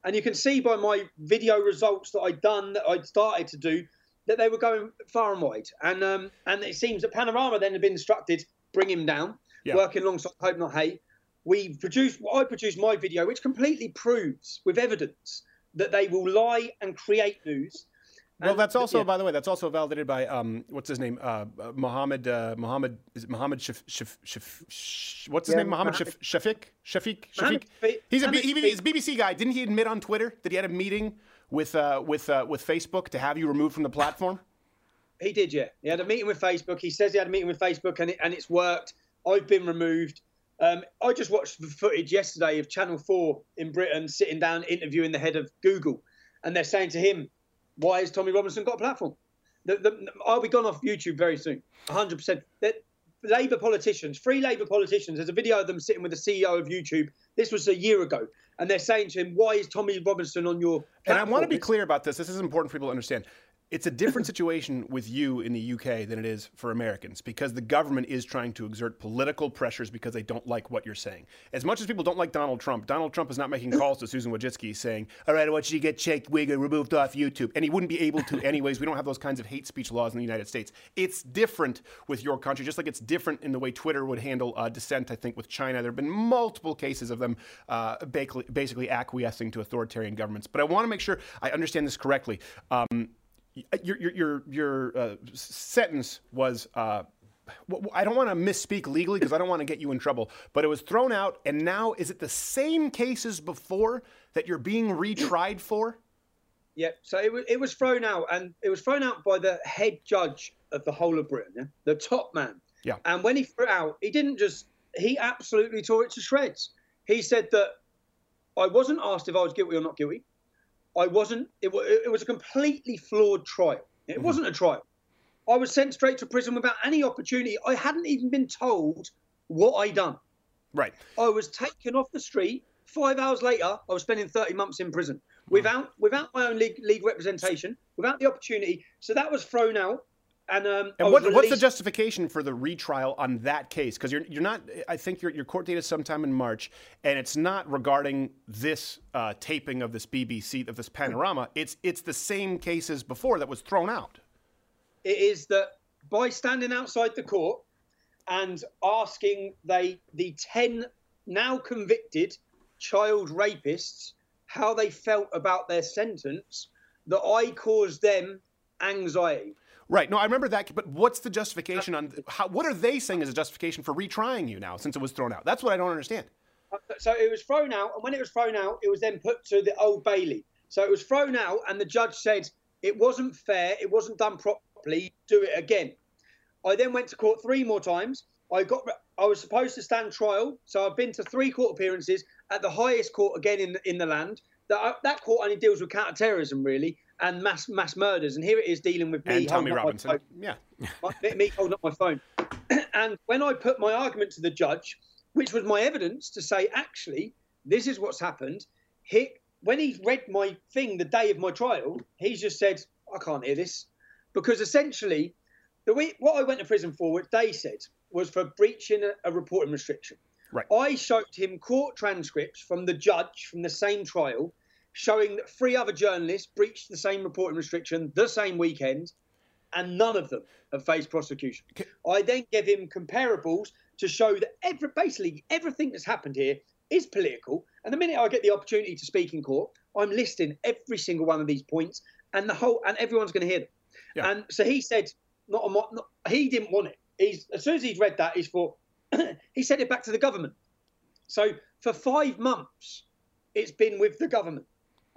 And you can see by my video results that I'd done, that I'd started to do, that they were going far and wide. And um, and it seems that Panorama then had been instructed, bring him down, Yeah. working alongside Hope Not Hate. We produced, I produced my video, which completely proves with evidence that they will lie and create news. Well, that's also, yeah. by the way, that's also validated by um, what's his name, uh, uh, Mohammed. Uh, Mohammed is it Mohammed Shaf, Shaf, Shaf, Sh- what's his Yeah, name? Mohammed Shaf, Shafiq. Shafiq. Shafiq. Mohammed He's a, Mohammed he, he's a BBC guy. Didn't he admit on Twitter that he had a meeting with uh, with uh, with Facebook to have you removed from the platform? He did, yeah. He had a meeting with Facebook. He says he had a meeting with Facebook, and it, and it's worked. I've been removed. Um, I just watched the footage yesterday of Channel Four in Britain sitting down interviewing the head of Google, and they're saying to him, "Why has Tommy Robinson got a platform?" The, the, I'll be gone off YouTube very soon, 100. percent That Labour politicians, free Labour politicians, there's a video of them sitting with the CEO of YouTube. This was a year ago, and they're saying to him, "Why is Tommy Robinson on your?" And I want to be clear about this. This is important for people to understand. It's a different situation with you in the UK than it is for Americans because the government is trying to exert political pressures because they don't like what you're saying. As much as people don't like Donald Trump, Donald Trump is not making calls to Susan Wojcicki saying, "All right, I want you to get Jake Wigger removed off YouTube," and he wouldn't be able to anyways. We don't have those kinds of hate speech laws in the United States. It's different with your country, just like it's different in the way Twitter would handle uh, dissent. I think with China, there have been multiple cases of them uh, basically, acquiescing to authoritarian governments. But I want to make sure I understand this correctly. Um, your your your, your uh, sentence was. Uh, I don't want to misspeak legally because I don't want to get you in trouble. But it was thrown out, and now is it the same cases before that you're being retried for? Yeah, so it was, it was thrown out, and it was thrown out by the head judge of the whole of Britain, yeah? the top man. Yeah. And when he threw it out, he didn't just, he absolutely tore it to shreds. He said that I wasn't asked if I was guilty or not guilty. I wasn't, it, it was a completely flawed trial. It mm-hmm. wasn't a trial. I was sent straight to prison without any opportunity. I hadn't even been told what I'd done. Right. I was taken off the street. Five hours later, I was spending 30 months in prison without without my own league, league representation, without the opportunity. So that was thrown out. And, um, And was what, what's the justification for the retrial on that case? Because you're you're not. I think your your court date is sometime in March, and it's not regarding this uh, taping of this BBC of this panorama. It's it's the same case as before that was thrown out. it is that by standing outside the court and asking they the 10 now convicted child rapists how they felt about their sentence that I caused them anxiety. Right. No, I remember that. But what's the justification uh, on how? What are they saying is a justification for retrying you now since it was thrown out? That's what I don't understand. Uh, so it was thrown out, and when it was thrown out, it was then put to the Old Bailey. So it was thrown out, and the judge said it wasn't fair, it wasn't done properly. Do it again. I then went to court three more times. I got. I was supposed to stand trial, so I've been to three court appearances at the highest court again in the, in the land. That uh, that court only deals with counter-terrorism, really, and mass mass murders. And here it is dealing with me. And Tommy Robinson. Yeah. My- me holding up my phone. <clears throat> and when I put my argument to the judge, which was my evidence to say, actually, this is what's happened. He, when he read my thing the day of my trial, he's just said, I can't hear this. Because essentially, the way, what I went to prison for, what they said, was for breaching a, a reporting restriction. Right. I showed him court transcripts from the judge from the same trial showing that three other journalists breached the same reporting restriction the same weekend, and none of them have faced prosecution. I then give him comparables to show that every, basically everything that's happened here is political. And the minute I get the opportunity to speak in court, I'm listing every single one of these points, and the whole and everyone's going to hear them. And so he said, not, a, not he didn't want it. He's as soon as he'd read that, he's thought <clears throat> he sent it back to the government. So for five months, it's been with the government.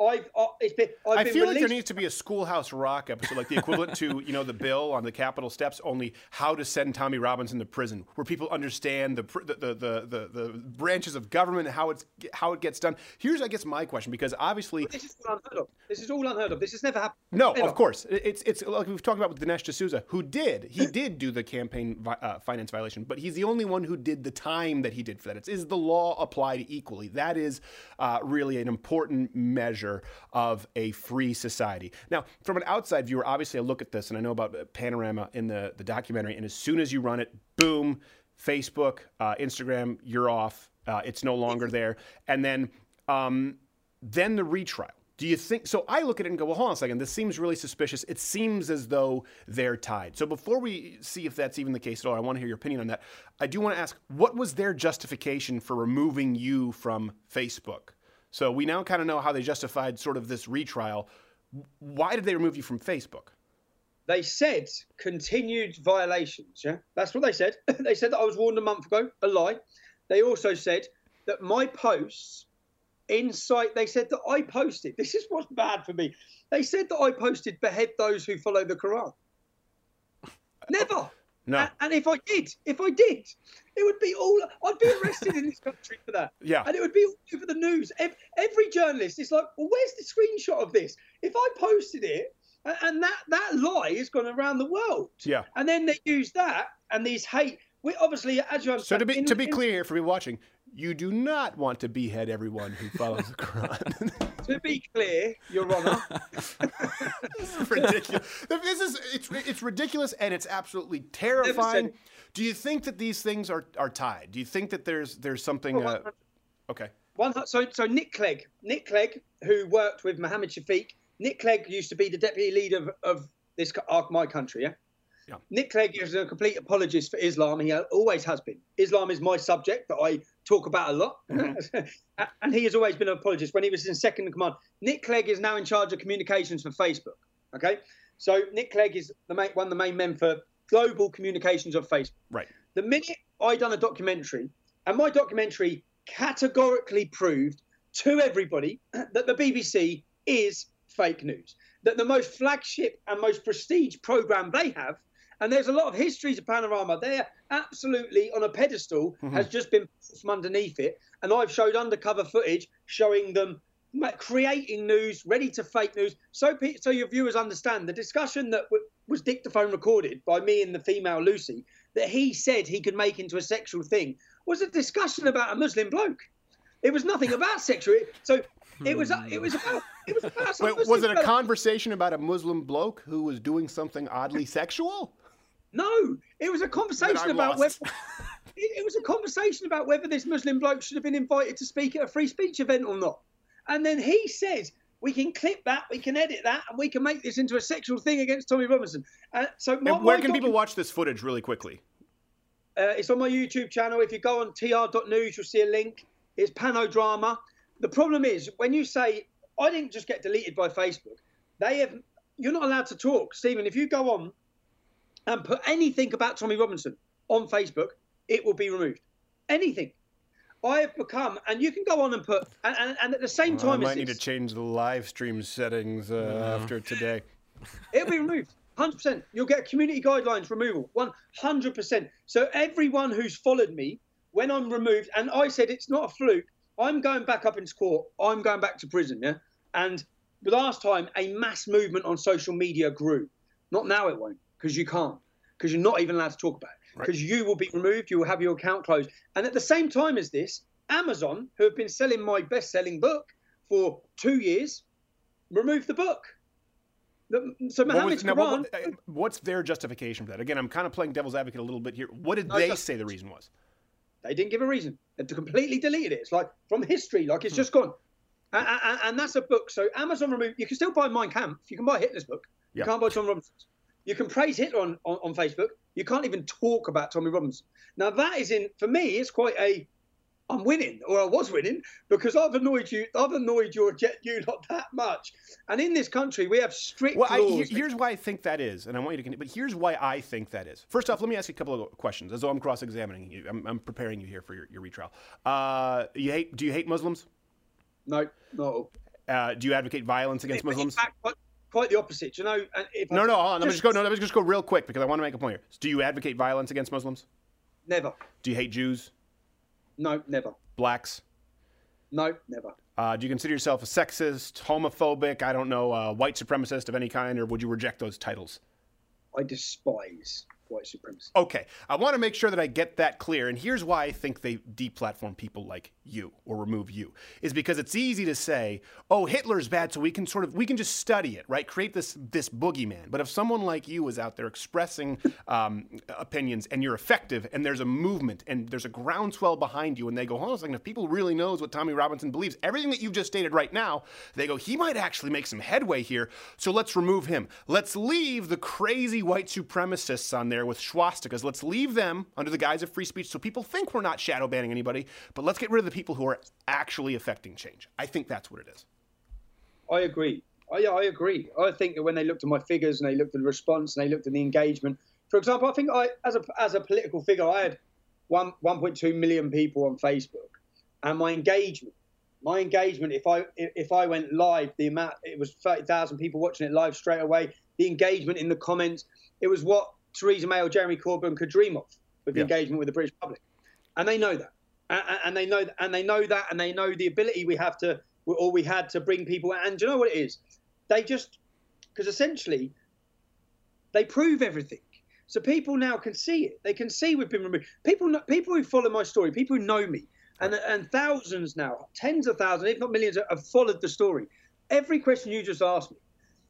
I've uh, it's been. I've I feel like there needs to be a Schoolhouse Rock episode, like the equivalent to you know the bill on the Capitol steps, only how to send Tommy Robinson to prison, where people understand the the, the, the, the, branches of government and how it's how it gets done. Here's I guess my question because obviously This is all unheard of. This is all unheard of. This has never happened. no, Ever. of course it's it's like we've talked about with Dinesh D'Souza, who did he did do the campaign vi- uh, finance violation, but he's the only one who did the time that he did for that. It's is the law applied equally? That is uh, really an important measure of a free society. Now, from an outside viewer, obviously I look at this and I know about uh, Panorama in the the documentary, and as soon as you run it, boom, Facebook, uh, Instagram, you're off. Uh, it's no longer there, and then um, then the retrial. Do you think so? I look at it and go, well, hold on a second. This seems really suspicious. It seems as though they're tied. So before we see if that's even the case at all, I want to hear your opinion on that. I do want to ask, what was their justification for removing you from Facebook? So we now kind of know how they justified sort of this retrial. Why did they remove you from Facebook? They said continued violations. Yeah, that's what they said. <clears throat> they said that I was warned a month ago. A lie. They also said that my posts inside. They said that I posted. <laughs> This is what's bad for me. They said that I posted behead those who follow the Quran. <laughs> Oh, Never. No. And, and if I did, if I did, it would be all. I'd be arrested in this country for that. Yeah. And it would be all over the news. Every, every journalist is like, well, where's the screenshot of this? If I posted it, and, and that that lie has gone around the world. Yeah. And then they use that and these hate. We obviously, as you understand, So to be in- to be clear here for people watching, you do not want to behead everyone who follows the Quran. <laughs> to be clear, Your Honour, this is ridiculous. This is it's it's ridiculous and it's absolutely terrifying. Do you think that these things are are tied? Do you think that there's there's something? Uh, okay. One, so, so Nick Clegg, Nick Clegg, who worked with Mohammed Shafiq. Nick Clegg used to be the deputy leader of, of this of my country. Yeah. Yeah. Nick Clegg is a complete apologist for Islam. He always has been. Islam is my subject that I talk about a lot, mm-hmm. <laughs> and he has always been an apologist. When he was in second in command, Nick Clegg is now in charge of communications for Facebook. Okay, so Nick Clegg is the main, one of the main men for global communications of Facebook. Right. The minute I done a documentary, and my documentary categorically proved to everybody <clears throat> that the BBC is fake news, that the most flagship and most prestige program they have, and there's a lot of histories of Panorama, they're absolutely on a pedestal, Mhm. has just been pulled from underneath it. And I've showed undercover footage showing them creating news, ready to fake news. So, so your viewers understand the discussion that w- was dictaphone recorded by me and the female Lucy, that he said he could make into a sexual thing, was a discussion about a Muslim bloke. It was nothing about sexual. So it was. It was about. It was about. Wait, was it a bloke. conversation about a Muslim bloke who was doing something oddly sexual? No, it was a conversation about lost. whether. <laughs> It, it was a conversation about whether this Muslim bloke should have been invited to speak at a free speech event or not. And then he says, "We can clip that, we can edit that, and we can make this into a sexual thing against Tommy Robinson." Uh, so my, where can people watch this footage really quickly? Uh, it's on my YouTube channel. If you go on tr.news, you'll see a link. It's panodrama. The problem is when you say I didn't just get deleted by Facebook, they have. You're not allowed to talk, Stephen. If you go on and put anything about Tommy Robinson on Facebook, it will be removed. Anything. I have become, and you can go on and put, and, and, and at the same Well, I might as need this, to change the live stream settings uh, after today. <laughs> It'll be removed. 100%. You'll get community guidelines removal. 100%. So everyone who's followed me, when I'm removed, and I said it's not a fluke, I'm going back up into court. I'm going back to prison, yeah? And the last time, a mass movement on social media grew. Not now it won't, because you can't, because you're not even allowed to talk about it. Because you will be removed, you will have your account closed. And at the same time as this, Amazon, who have been selling my best selling book for two years, removed the book. So What Mohammed's was- now, Quran. what- uh, what's their justification for that? Again, I'm kind of playing devil's advocate a little bit here. What did No, they say the reason was? They didn't give a reason. They completely deleted it. It's like from history, like it's just gone. And, and, and that's a book. So Amazon removed. You can still buy Mein Kampf. You can buy Hitler's book. You can't buy Tom Robinson's. You can praise Hitler on, on, on Facebook. You can't even talk about Tommy Robinson. Now that is in for me. It's quite a. I'm winning, or I was winning, because I've annoyed you. I've annoyed your jet you not that much. And in this country, we have strict Well, laws. here- here's why I think that is, and I want you to continue. But here's why I think that is. First off, let me ask you a couple of questions, as though I'm cross-examining you. I'm, I'm preparing you here for your, your retrial. Uh, you hate? Do you hate Muslims? No, no. Uh, do you advocate violence against Muslims? quite, quite the opposite. You know, and if I- No, no. hold on, Let me just go. No, let me just go real quick because I want to make a point here. Do you advocate violence against Muslims? Never. Do you hate Jews? No, never. Blacks? No, never. Uh, do you consider yourself a sexist, homophobic, I don't know, uh, white supremacist of any kind, or would you reject those titles? I despise white supremacy. Okay, I want to make sure that I get that clear, and here's why I think they deplatform people like you or remove you is because it's easy to say, "Oh, Hitler's bad," so we can sort of we can just study it, right? Create this this boogeyman. But if someone like you is out there expressing um, opinions and you're effective, and there's a movement and there's a groundswell behind you, and they go, "Hold on a second, if people really knows what Tommy Robinson believes, everything that you've just stated right now," they go, "He might actually make some headway here, so let's remove him. Let's leave the crazy white supremacists on there with swastikas. Let's leave them under the guise of free speech, so people think we're not shadow banning anybody, but let's get rid of the people who are actually affecting change." I think that's what it is. I agree. I, yeah, I agree. I think that when they looked at my figures and they looked at the response and they looked at the engagement, for example, I think I, as a as a political figure, I had one 1.2 million people on Facebook, and my engagement, my engagement, if I if I went live, the amount it was 30,000 people watching it live straight away. The engagement in the comments, it was what Theresa May or Jeremy Corbyn could dream of with Yeah. engagement with the British public, and they know that, and, and they know and they know that, and they know the ability we have to or we had to bring people. And do you know what it is? They just because essentially they prove everything. So people now can see it. They can see we've been removed. People, people who follow my story, people who know me, and and thousands now, tens of thousands, if not millions, have followed the story. Every question you just asked me,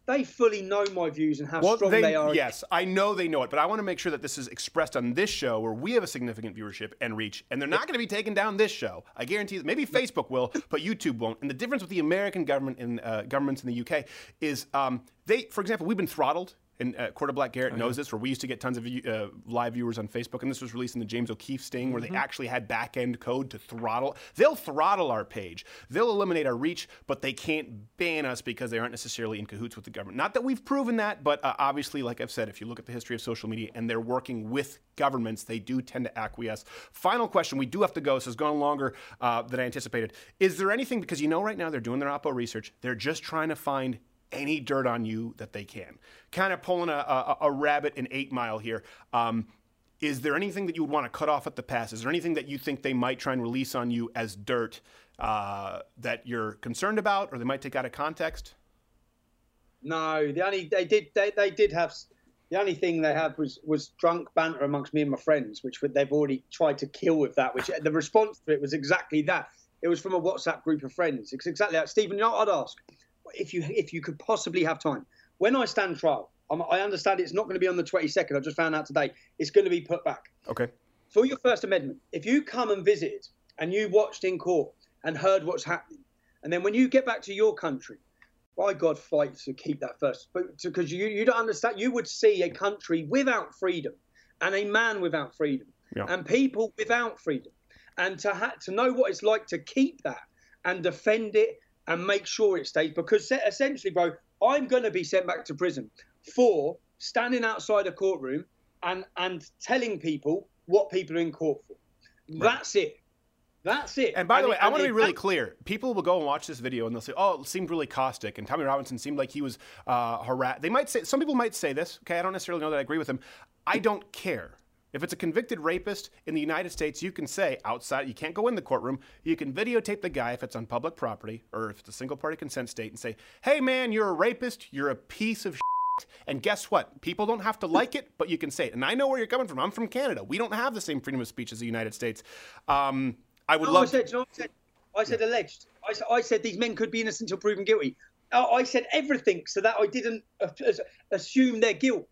they fully know my views and how strong they, are. Yes, I know they know it, but I want to make sure that this is expressed on this show where we have a significant viewership and reach, and they're not going to be taking down this show. I guarantee that maybe Facebook will, but YouTube won't. And the difference with the American government and uh, governments in the UK is um, they, for example, we've been throttled. And uh, Quarter Black Garrett knows this, where we used to get tons of uh, live viewers on Facebook, and this was released in the James O'Keefe sting, where they actually had back end code to throttle. They'll throttle our page, they'll eliminate our reach, but they can't ban us because they aren't necessarily in cahoots with the government. Not that we've proven that, but uh, obviously, like I've said, if you look at the history of social media and they're working with governments, they do tend to acquiesce. Final question, we do have to go, so it's gone longer uh, than I anticipated. Is there anything, because you know right now they're doing their Oppo research, they're just trying to find any dirt on you that they can. Kind of pulling a, a, a rabbit in eight mile here. Um, is there anything that you would want to cut off at the pass? Is there anything that you think they might try and release on you as dirt uh, that you're concerned about, or they might take out of context? No, the only they did they, they did have the only thing they had was was drunk banter amongst me and my friends, which they've already tried to kill with that. Which the response to it was exactly that. It was from a WhatsApp group of friends. It's exactly that. Stephen, you know what I'd ask if you if you could possibly have time when I stand trial. I'm, I understand it's not going to be on the 22nd. I just found out today. It's going to be put back Okay. for your First Amendment, if you come and visited and you watched in court and heard what's happening, and then when you get back to your country, by God, fight to keep that first. Because you, you don't understand, you would see a country without freedom and a man without freedom Yeah. and people without freedom. And to, ha- to know what it's like to keep that and defend it and make sure it stays. Because essentially, bro, I'm going to be sent back to prison for standing outside a courtroom and, and telling people what people are in court for. That's it. That's it. And by the And way, it- I want to be really clear. People will go and watch this video and they'll say, "Oh, it seemed really caustic," and Tommy Robinson seemed like he was uh, harassed. They might say some people might say this. Okay, I don't necessarily know that I agree with him. I don't care. If it's a convicted rapist in the United States, you can say outside, you can't go in the courtroom. You can videotape the guy if it's on public property or if it's a single party consent state and say, hey man, you're a rapist, you're a piece of shit. And guess what? People don't have to like it, but you can say it. And I know where you're coming from. I'm from Canada. We don't have the same freedom of speech as the United States. Um, I would No, love I said, I said, I said alleged. I said these men could be innocent until proven guilty. I I said everything so that I didn't assume their guilt.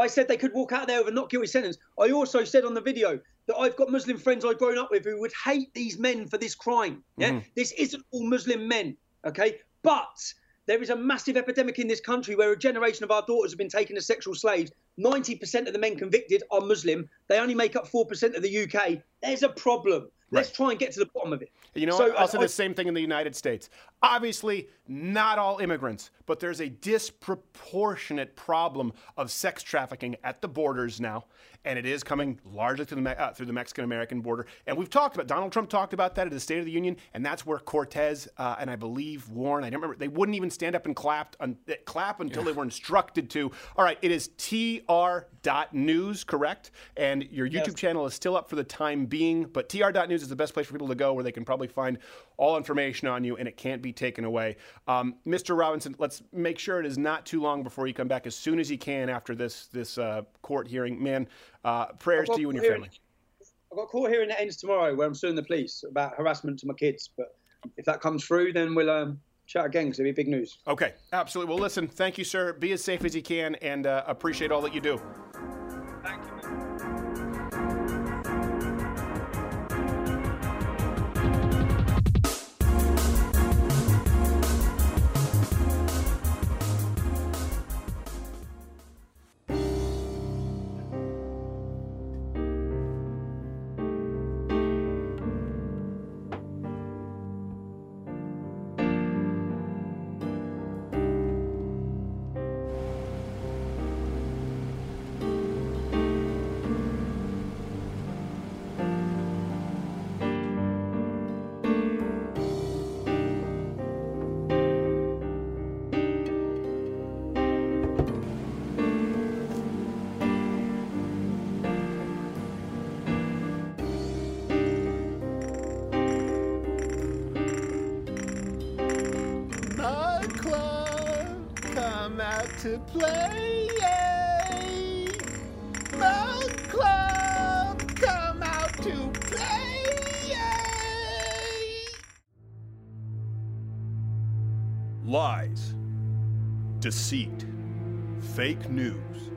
I said they could walk out there with a not guilty sentence. I also said on the video that I've got Muslim friends I've grown up with who would hate these men for this crime. Yeah, Mhm. this isn't all Muslim men, okay? But there is a massive epidemic in this country where a generation of our daughters have been taken as sexual slaves. 90% of the men convicted are Muslim. They only make up 4% of the UK. There's a problem. Let's try and get to the bottom of it. You know, So, say I- the same thing in the United States. Obviously, not all immigrants, but there's a disproportionate problem of sex trafficking at the borders now, and it is coming largely through the, uh, through the Mexican American border. And we've talked about Donald Trump talked about that at the State of the Union, and that's where Cortez uh, and I believe Warren, I don't remember, they wouldn't even stand up and clap, un- eh, clap until they were instructed to. All right, it is tr.news, correct? And your YouTube channel is still up for the time being, but tr.news is the best place for people to go where they can probably find all information on you and it can't be taken away. Um, Mr. Robinson, let's make sure it is not too long before you come back as soon as you can after this this uh, court hearing. Man, uh, prayers to you and your hearing- family. I've got a court hearing that ends tomorrow where I'm suing the police about harassment to my kids. But if that comes through, then we'll um, chat again because it'll be big news. Okay, absolutely. Well, listen, thank you, sir. Be as safe as you can and uh, appreciate all that you do. To play. Club, come out to play. Lies, deceit, fake news.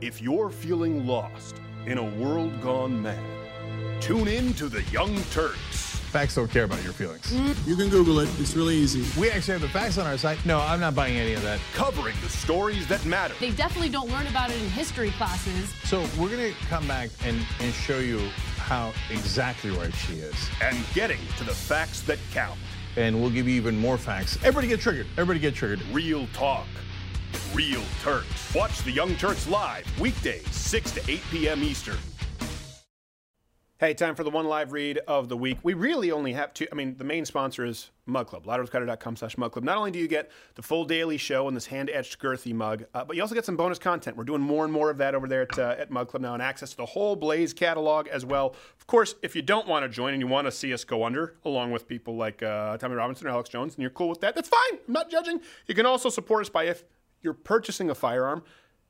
If you're feeling lost in a world gone mad, tune in to the Young Turks. Facts don't care about your feelings. You can Google it. It's really easy. We actually have the facts on our site. No, I'm not buying any of that. Covering the stories that matter. They definitely don't learn about it in history classes. So we're gonna come back and, and show you how exactly right she is. And getting to the facts that count. And we'll give you even more facts. Everybody get triggered. Everybody get triggered. Real talk. Real Turks. Watch the Young Turks live weekdays, 6 to 8 p.m. Eastern. Hey, time for the one live read of the week. We really only have two. I mean, the main sponsor is Mug Club, louderwithcrowder.com slash Mug Club. Not only do you get the full daily show and this hand-etched girthy mug, uh, but you also get some bonus content. We're doing more and more of that over there at, uh, at Mug Club now and access to the whole Blaze catalog as well. Of course, if you don't want to join and you want to see us go under, along with people like uh, Tommy Robinson or Alex Jones, and you're cool with that, that's fine. I'm not judging. You can also support us by if you're purchasing a firearm,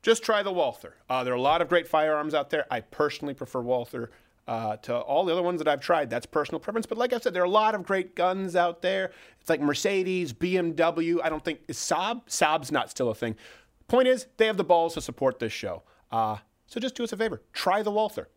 just try the Walther. Uh, there are a lot of great firearms out there. I personally prefer Walther uh, to all the other ones that I've tried. That's personal preference. But like I said, there are a lot of great guns out there. It's like Mercedes, BMW. I don't think Saab. Saab's not still a thing. Point is, they have the balls to support this show. Uh, so just do us a favor. Try the Walther.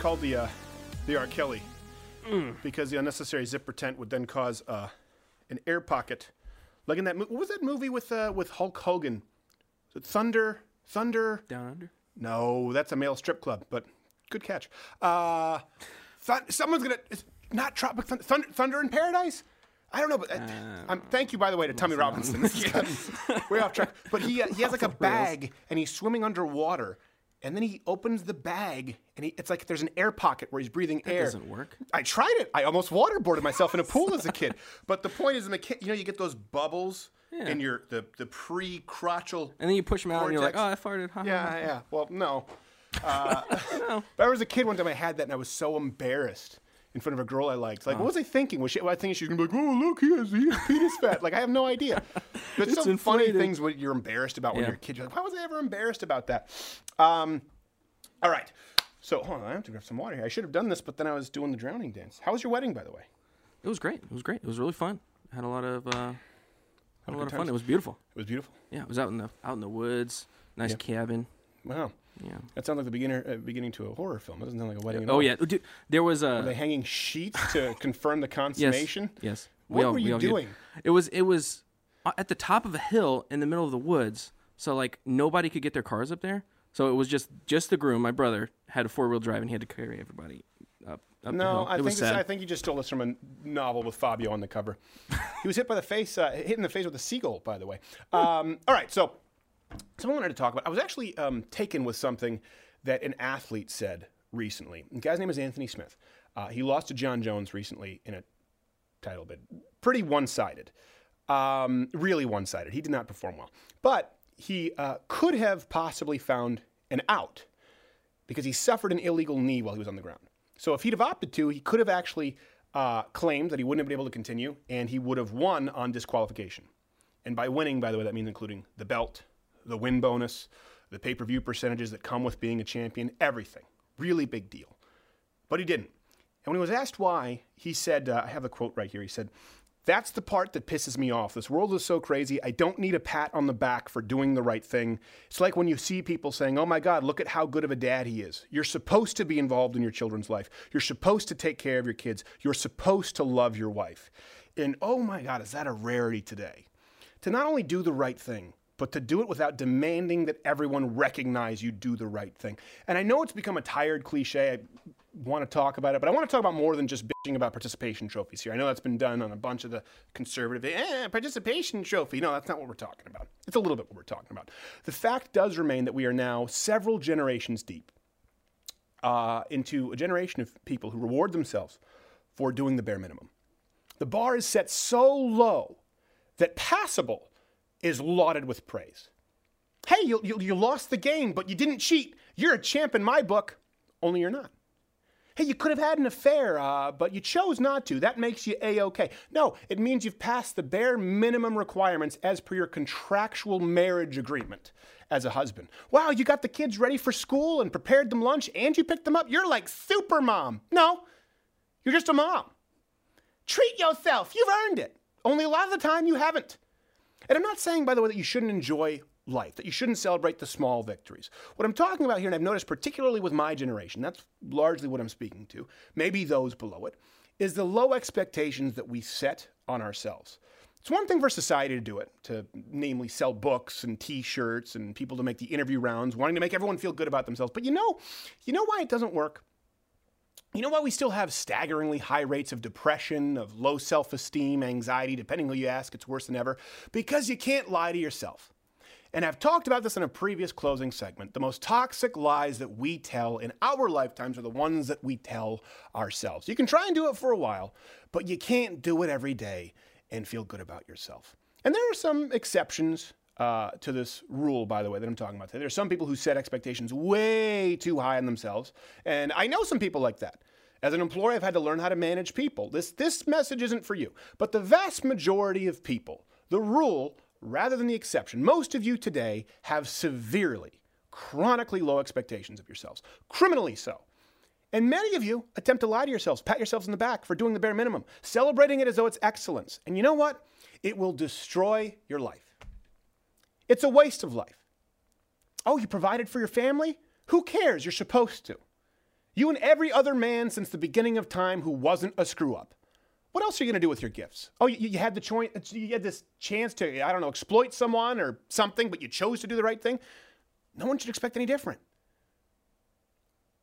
Called the uh, the R. Kelly Mm. because the unnecessary zipper tent would then cause uh, an air pocket, like in that. Mo- what was that movie with uh, with Hulk Hogan? Is it Thunder? Thunder? Down Under? No, that's a male strip club. But good catch. Uh, thun- someone's gonna it's not Tropic Thunder, Thunder, Thunder in Paradise. I don't know, but uh, um, thank you by the way to Tommy Robinson. This is gotten way off track. But he uh, he has like a bag and he's swimming underwater. And then he opens the bag, and he, it's like there's an air pocket where he's breathing That air. doesn't work. I tried it. I almost waterboarded myself in a pool as a kid. <laughs> But the point is, in the ki- you know, you get those bubbles Yeah. in your the the pre-crotchal. And then you push them out, and you're like, oh, I farted. Ha, ha, Yeah, ha. yeah. Well, no. <laughs> Uh, <laughs> but I was a kid one time. I had that, and I was so embarrassed in front of a girl I liked. Like, what was I thinking? Was she? I think she was gonna be like, "Oh, look, he has, he has penis fat." Like, I have no idea. <laughs> But some funny things what you're embarrassed about when Yeah. you're a kid. You're like, why was I ever embarrassed about that? Um, all right. So, hold on. I have to grab some water here. I should have done this, but then I was doing the drowning dance. How was your wedding, by the way? It was great. It was great. It was really fun. Had a lot of uh, had a lot of fun. times? It was beautiful. It was beautiful. Yeah, it was out in the out in the woods. Nice Yeah. cabin. Wow. Yeah. That sounds like the beginner uh, beginning to a horror film. It doesn't sound like a wedding. Oh all. yeah, Dude, there was a. Were they hanging sheets to <laughs> confirm the consummation? Yes. yes. What We all- were we you did. doing? It was it was uh, at the top of a hill in the middle of the woods. So like nobody could get their cars up there. So it was just just the groom. My brother had a four wheel drive and he had to carry everybody up. up the No, hill. I think this. I think you just stole this from a novel with Fabio on the cover. <laughs> he was hit by the face, uh, hit in the face with a seagull, by the way. Um, all right, so something I wanted to talk about. I was actually um, taken with something that an athlete said recently. The guy's name is Anthony Smith. Uh, he lost to Jon Jones recently in a title bid. Pretty one-sided, um, really one-sided. He did not perform well, but he uh, could have possibly found an out because he suffered an illegal knee while he was on the ground. So if he'd have opted to, he could have actually uh, claimed that he wouldn't have been able to continue, and he would have won on disqualification. And by winning, by the way, that means including the belt, the win bonus, the pay per view percentages that come with being a champion, everything. Really big deal. But he didn't. And when he was asked why, he said, uh, I have the quote right here. He said, That's the part that pisses me off. This world is so crazy. I don't need a pat on the back for doing the right thing. It's like when you see people saying, Oh my God, look at how good of a dad he is. You're supposed to be involved in your children's life. You're supposed to take care of your kids. You're supposed to love your wife. And oh my God, is that a rarity today? To not only do the right thing, but to do it without demanding that everyone recognize you do the right thing. And I know it's become a tired cliche. I want to talk about it, but I want to talk about more than just bitching about participation trophies here. I know that's been done on a bunch of the conservative eh, participation trophy. No, that's not what we're talking about. It's a little bit what we're talking about. The fact does remain that we are now several generations deep uh, into a generation of people who reward themselves for doing the bare minimum. The bar is set so low that passable is lauded with praise. Hey, you, you, you lost the game, but you didn't cheat. You're a champ in my book, only you're not. Hey, you could have had an affair, uh, but you chose not to. That makes you A OK. No, it means you've passed the bare minimum requirements as per your contractual marriage agreement as a husband. Wow, you got the kids ready for school and prepared them lunch and you picked them up. You're like super mom. No, you're just a mom. Treat yourself. You've earned it. Only a lot of the time you haven't. And I'm not saying, by the way, that you shouldn't enjoy life, that you shouldn't celebrate the small victories. What I'm talking about here, and I've noticed particularly with my generation, that's largely what I'm speaking to, maybe those below it, is the low expectations that we set on ourselves. It's one thing for society to do it, to namely sell books and t-shirts and people to make the interview rounds, wanting to make everyone feel good about themselves. But you know, you know why it doesn't work? You know why we still have staggeringly high rates of depression, of low self esteem, anxiety, depending who you ask, it's worse than ever? Because you can't lie to yourself. And I've talked about this in a previous closing segment. The most toxic lies that we tell in our lifetimes are the ones that we tell ourselves. You can try and do it for a while, but you can't do it every day and feel good about yourself. And there are some exceptions uh, to this rule, by the way, that I'm talking about today. There are some people who set expectations way too high on themselves, and I know some people like that. As an employer, I've had to learn how to manage people. This this message isn't for you, but the vast majority of people, the rule rather than the exception, most of you today have severely, chronically low expectations of yourselves, criminally so. And many of you attempt to lie to yourselves, pat yourselves in the back for doing the bare minimum, celebrating it as though it's excellence. And you know what? It will destroy your life. It's a waste of life. Oh, you provided for your family? Who cares? You're supposed to. You and every other man since the beginning of time who wasn't a screw up. What else are you going to do with your gifts? Oh, you, you had the choice. You had this chance to, I don't know, exploit someone or something, but you chose to do the right thing. No one should expect any different.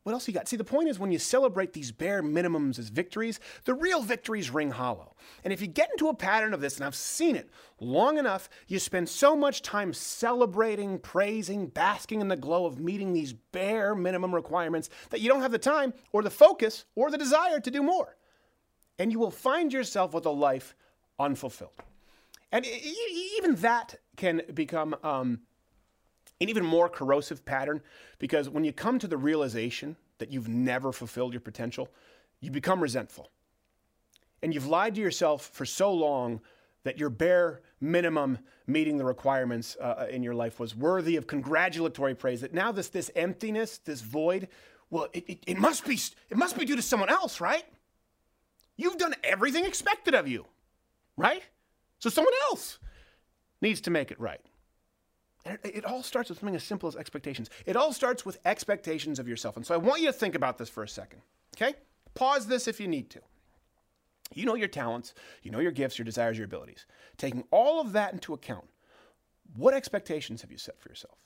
What else you got? See, the point is when you celebrate these bare minimums as victories, the real victories ring hollow. And if you get into a pattern of this, and I've seen it long enough, you spend so much time celebrating, praising, basking in the glow of meeting these bare minimum requirements that you don't have the time or the focus or the desire to do more. And you will find yourself with a life unfulfilled. And even that can become um, an even more corrosive pattern because when you come to the realization that you've never fulfilled your potential, you become resentful. And you've lied to yourself for so long that your bare minimum meeting the requirements uh, in your life was worthy of congratulatory praise. That now this this emptiness, this void, well, it, it, it must be it must be due to someone else, right? You've done everything expected of you, right? So someone else needs to make it right. And it, it all starts with something as simple as expectations. It all starts with expectations of yourself. And so I want you to think about this for a second, okay? Pause this if you need to. You know your talents, you know your gifts, your desires, your abilities. Taking all of that into account, what expectations have you set for yourself?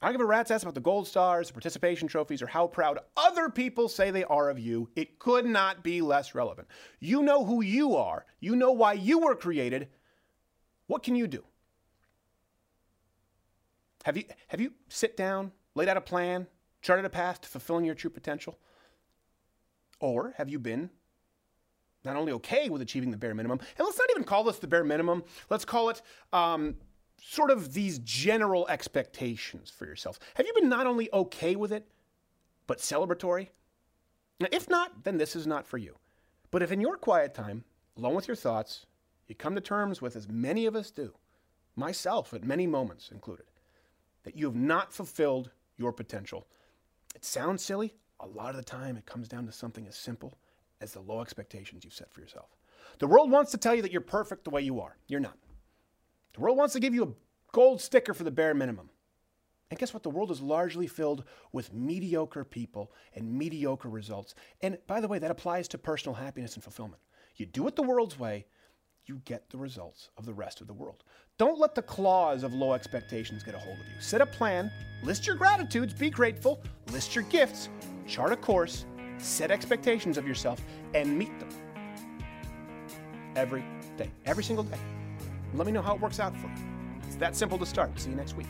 I don't give a rat's ass about the gold stars, the participation trophies, or how proud other people say they are of you. It could not be less relevant. You know who you are, you know why you were created. What can you do? Have you, have you sit down, laid out a plan, charted a path to fulfilling your true potential? Or have you been not only okay with achieving the bare minimum, and let's not even call this the bare minimum, let's call it um, sort of these general expectations for yourself. Have you been not only okay with it, but celebratory? Now, if not, then this is not for you. But if in your quiet time, alone with your thoughts, you come to terms with, as many of us do, myself at many moments included, that you have not fulfilled your potential. It sounds silly. A lot of the time, it comes down to something as simple as the low expectations you've set for yourself. The world wants to tell you that you're perfect the way you are. You're not. The world wants to give you a gold sticker for the bare minimum. And guess what? The world is largely filled with mediocre people and mediocre results. And by the way, that applies to personal happiness and fulfillment. You do it the world's way, you get the results of the rest of the world. Don't let the claws of low expectations get a hold of you. Set a plan, list your gratitudes, be grateful, list your gifts, chart a course, set expectations of yourself, and meet them every day, every single day. Let me know how it works out for you. It's that simple to start. See you next week.